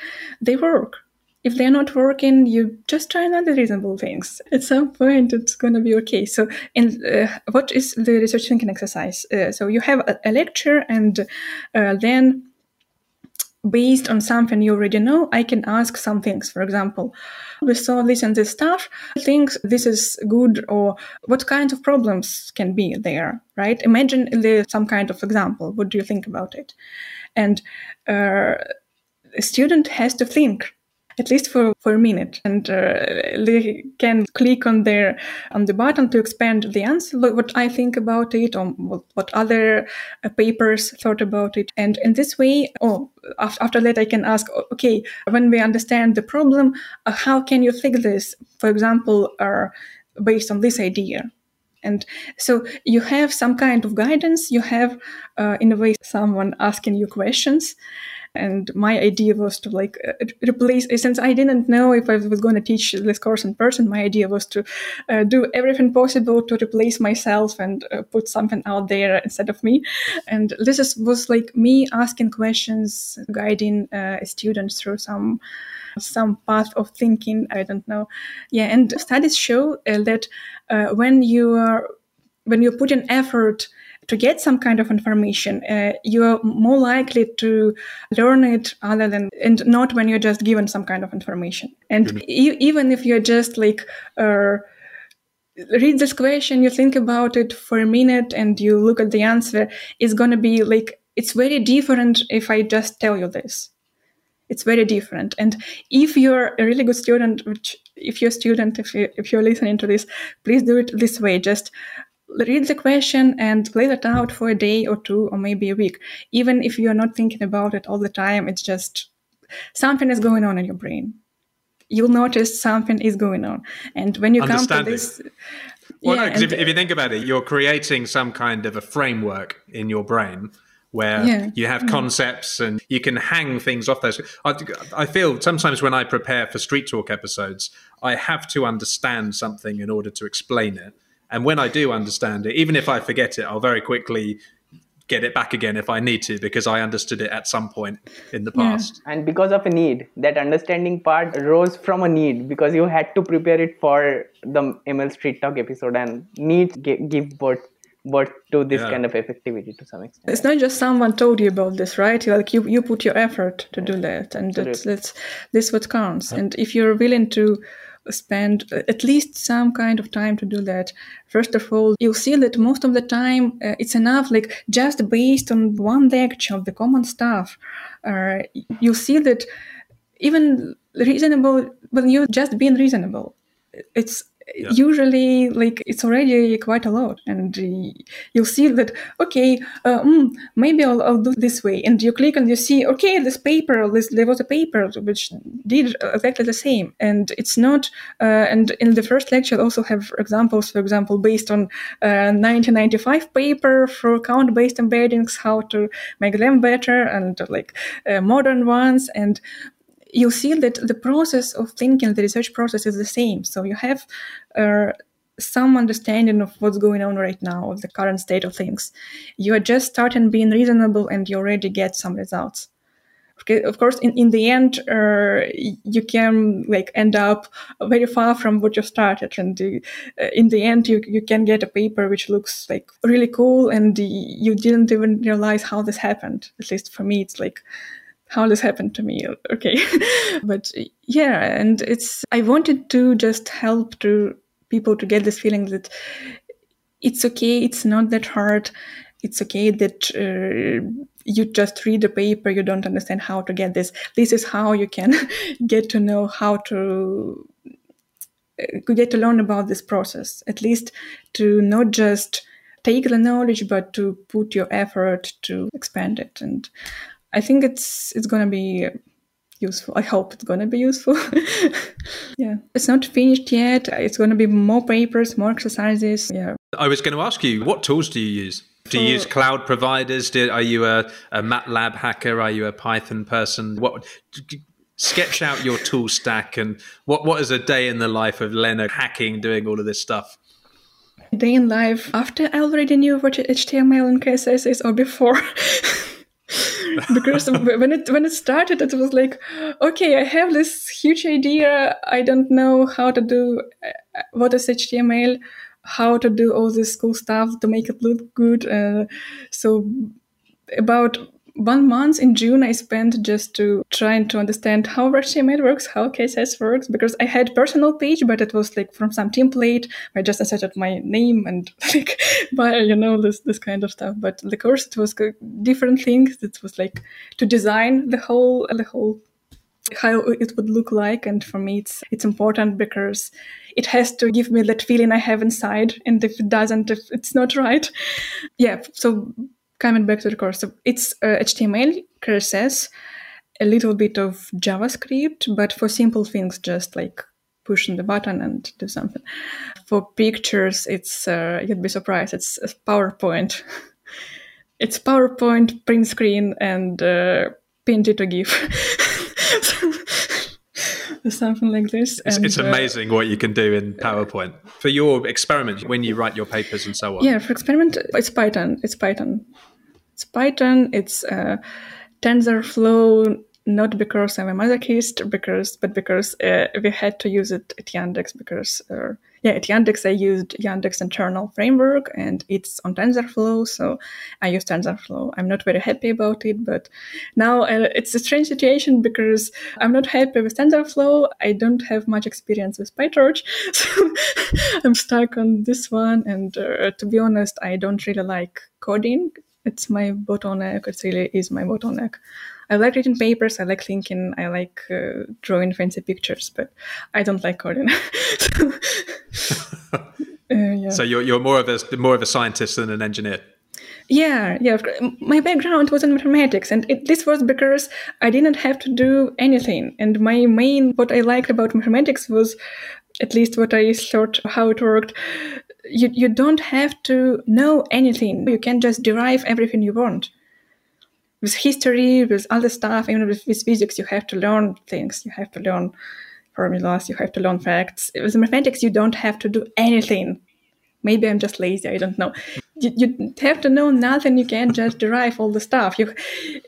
Speaker 4: they work. If they're not working, you just try another reasonable things. At some point, it's going to be okay. So, in, uh, what is the research thinking exercise? Uh, so, you have a, a lecture, and uh, then based on something you already know, I can ask some things. For example, we saw this and this stuff. Think this is good, or what kinds of problems can be there, right? Imagine some kind of example. What do you think about it? And uh, a student has to think at least for, for a minute. And uh, they can click on their on the button to expand the answer. What i think about it or what other uh, papers thought about it. And in this way oh after, that i can ask okay when we understand the problem uh, how can you fix this? For example uh, based on this idea. And so you have some kind of guidance. You have uh, in a way someone asking you questions and my idea was to like uh, replace since i didn't know if i was going to teach this course in person my idea was to uh, do everything possible to replace myself and uh, put something out there instead of me. And this is, was like me asking questions guiding uh, students through some some path of thinking i don't know. Yeah and studies show uh, that uh, when you are when you put an effort to get some kind of information, uh, you're more likely to learn it other than, and not when you're just given some kind of information. And e- even if you're just like, uh, read this question, you think about it for a minute and you look at the answer, it's going to be like, it's very different if I just tell you this. It's very different. And if you're a really good student, which if you're a student, if, you, if you're listening to this, please do it this way. Just read the question and play that out for a day or two or maybe a week. Even if you're not thinking about it all the time, it's just something is going on in your brain. You'll notice something is going on. And when you come to this.
Speaker 2: Well, yeah, no, if, if, you think about it, you're creating some kind of a framework in your brain where yeah, you have mm-hmm. concepts and you can hang things off those. I, I, feel sometimes when I prepare for Street Talk episodes, I have to understand something in order to explain it. And when I do understand it, even if I forget it, I'll very quickly get it back again if I need to because I understood it at some point in the past.
Speaker 5: Yeah. And because of a need, that understanding part rose from a need because you had to prepare it for the ML Street Talk episode and need give birth birth to this yeah. kind of effectivity to some extent.
Speaker 4: It's not just someone told you about this, right? Like you, you put your effort to do that, and that's, that's this what counts. And if you're willing to spend at least some kind of time to do that. First of all, you'll see that most of the time uh, it's enough, like just based on one lecture of the common stuff, uh, you'll see that even reasonable, when you're just being reasonable, it's yeah. usually like it's already quite a lot and you'll see that okay uh, mm, maybe I'll, I'll, do this way and you click and you see okay this paper this, there was a paper which did exactly the same and it's not uh, and in the first lecture I also have examples for example based on uh, 1995 paper for count based embeddings how to make them better and like uh, modern ones and you see that the process of thinking, the research process is the same. So you have uh, some understanding of what's going on right now, of the current state of things. You are just starting being reasonable and you already get some results. Okay, of course, in, in the end, uh, you can like end up very far from what you started, and uh, in the end, you you can get a paper which looks like really cool, and you didn't even realize how this happened. At least for me, it's like how this happened to me. Okay. but yeah, and it's, I wanted to just help to people to get this feeling that it's okay, it's not that hard. It's okay that uh, you just read the paper, you don't understand how to get this. This is how you can get to know how to uh, get to learn about this process, at least to not just take the knowledge, but to put your effort to expand it. And I think it's it's gonna be useful. I hope it's gonna be useful. yeah, it's not finished yet. It's gonna be more papers, more exercises. Yeah.
Speaker 2: I was going to ask you, what tools do you use? Do you use cloud providers? Do, are you a, a MATLAB hacker? Are you a Python person? What sketch out your tool stack and what what is a day in the life of Lena hacking, doing all of this stuff?
Speaker 4: Day in life after I already knew what HTML and CSS is, or before. because when it when it started, it was like, okay, I have this huge idea. I don't know how to do uh, what is HTML how to do all this cool stuff to make it look good. Uh, so about one month in June, I spent just to trying to understand how HTML works, how CSS works, because I had personal page, but it was like from some template. I just inserted my name and like, by you know, this this kind of stuff. But the course it was different things. It was like to design the whole the whole how it would look like and for me it's it's important because it has to give me that feeling i have inside and if it doesn't if it's not right yeah so coming back to the course it's uh, html css a little bit of javascript but for simple things just like pushing the button and do something. For pictures it's uh, you'd be surprised it's powerpoint. It's powerpoint print screen and uh, it to gif something like this.
Speaker 2: It's, and, it's uh, amazing uh, what you can do in PowerPoint for your experiment when you write your papers and so on.
Speaker 4: Yeah, for experiment, it's Python. It's Python. It's Python. It's uh, TensorFlow. Not because I'm a masochist, because but because uh, we had to use it at Yandex because uh, yeah, at Yandex I used Yandex internal framework and it's on TensorFlow, so I use TensorFlow. I'm not very happy about it, but now uh, it's a strange situation because I'm not happy with TensorFlow. I don't have much experience with PyTorch, so I'm stuck on this one. And uh, to be honest, I don't really like coding. It's my bottleneck. It really is my bottleneck. I like reading papers, I like thinking, I like uh, drawing fancy pictures, but I don't like coding.
Speaker 2: uh, yeah. So you're you're more of a more of a scientist than an engineer.
Speaker 4: Yeah, yeah. My background was in mathematics, and it, this was because I didn't have to do anything. And my main, what I liked about mathematics was, at least what I thought how it worked. You you don't have to know anything. You can just derive everything you want with history, with other stuff, even with, with physics, you have to learn things. You have to learn formulas. You have to learn facts. With mathematics, you don't have to do anything. Maybe I'm just lazy. I don't know. You, you have to know nothing. You can't just derive all the stuff. You,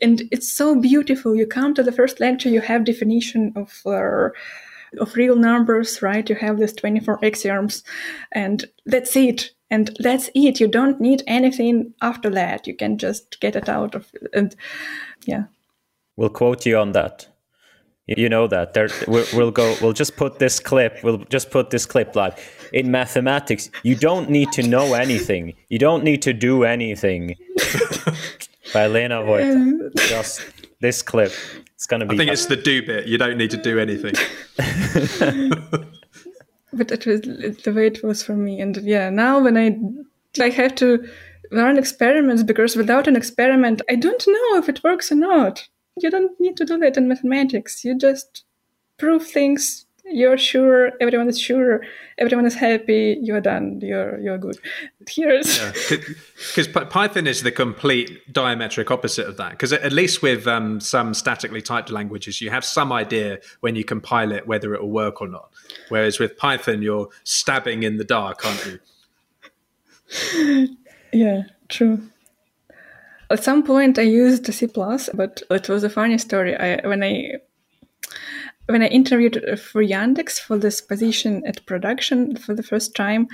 Speaker 4: and it's so beautiful. You come to the first lecture. You have definition of uh, of real numbers, right? You have this 24 axioms, and that's it and that's it. You don't need anything after that. You can just get it out of it. and yeah.
Speaker 1: We'll quote you on that. You know that. There we'll, we'll go we'll just put this clip we'll just put this clip live. In mathematics you don't need to know anything. You don't need to do anything. By lena Voita just this clip. It's gonna be
Speaker 2: i think fun. it's the do bit. You don't need to do anything
Speaker 4: but it was the way it was for me. And yeah, now when I I have to run experiments because without an experiment, I don't know if it works or not. You don't need to do that in mathematics. You just prove things. You're sure. Everyone is sure. Everyone is happy. You're done. You're you're good. Here's
Speaker 2: because yeah. Python is the complete diametric opposite of that. Because at least with um, some statically typed languages, you have some idea when you compile it whether it will work or not. Whereas with Python, you're stabbing in the dark, aren't
Speaker 4: you? yeah, true. At some point, I used C++, but it was a funny story. I when I when I interviewed for Yandex for this position at production for the first time,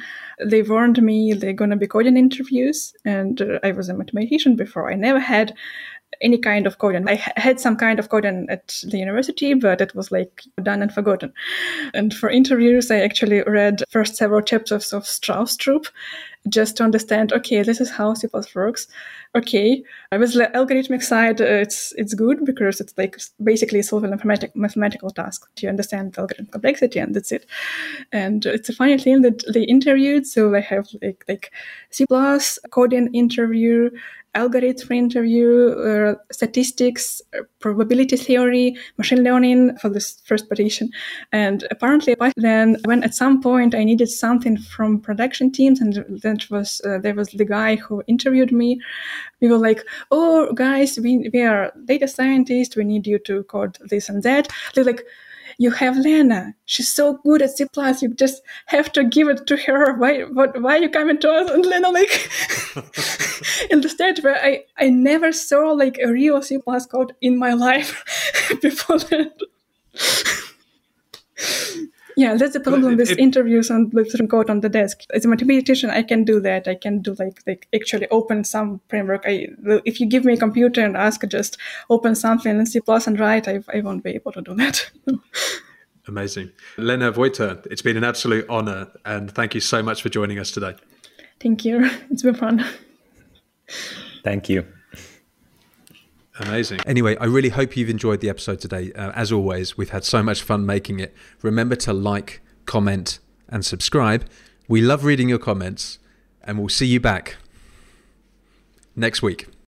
Speaker 4: they warned me they're going to be coding interviews. And uh, I was a mathematician before. I never had any kind of coding. I had some kind of coding at the university, but it was like done and forgotten. And for interviews, I actually read first several chapters of Stroustrup just to understand, okay, this is how C++ works. Okay, I was the algorithmic side, uh, it's it's good because it's like basically solving a mathematic, mathematical task. You understand the algorithm complexity and that's it. And it's a funny thing that they interviewed, so I have like like C++ coding interview, algorithm interview, uh, statistics, uh, probability theory, machine learning for this first position. And apparently, then when at some point I needed something from production teams, and that was uh, there was the guy who interviewed me. We were like, "Oh, guys, we we are data scientists. We need you to code this and that." They're like you have Lena. She's so good at C++. You just have to give it to her. Why, what, why are you coming to us? And Lena, like, in the stage where I, I never saw like a real C++ code in my life before that yeah that's the problem with it, interviews and with code on the desk. As a mathematician i can do that. I can do like like actually open some framework. I if you give me a computer and ask just open something in c plus and write I, I won't be able to do that.
Speaker 2: Amazing. Lena Voita it's been an absolute honor and thank you so much for joining us today.
Speaker 4: Thank you. It's been fun.
Speaker 1: Thank you
Speaker 3: Amazing. Anyway, I really hope you've enjoyed the episode today. Uh, as always, we've had so much fun making it. Remember to like, comment, and subscribe. We love reading your comments, and we'll see you back next week.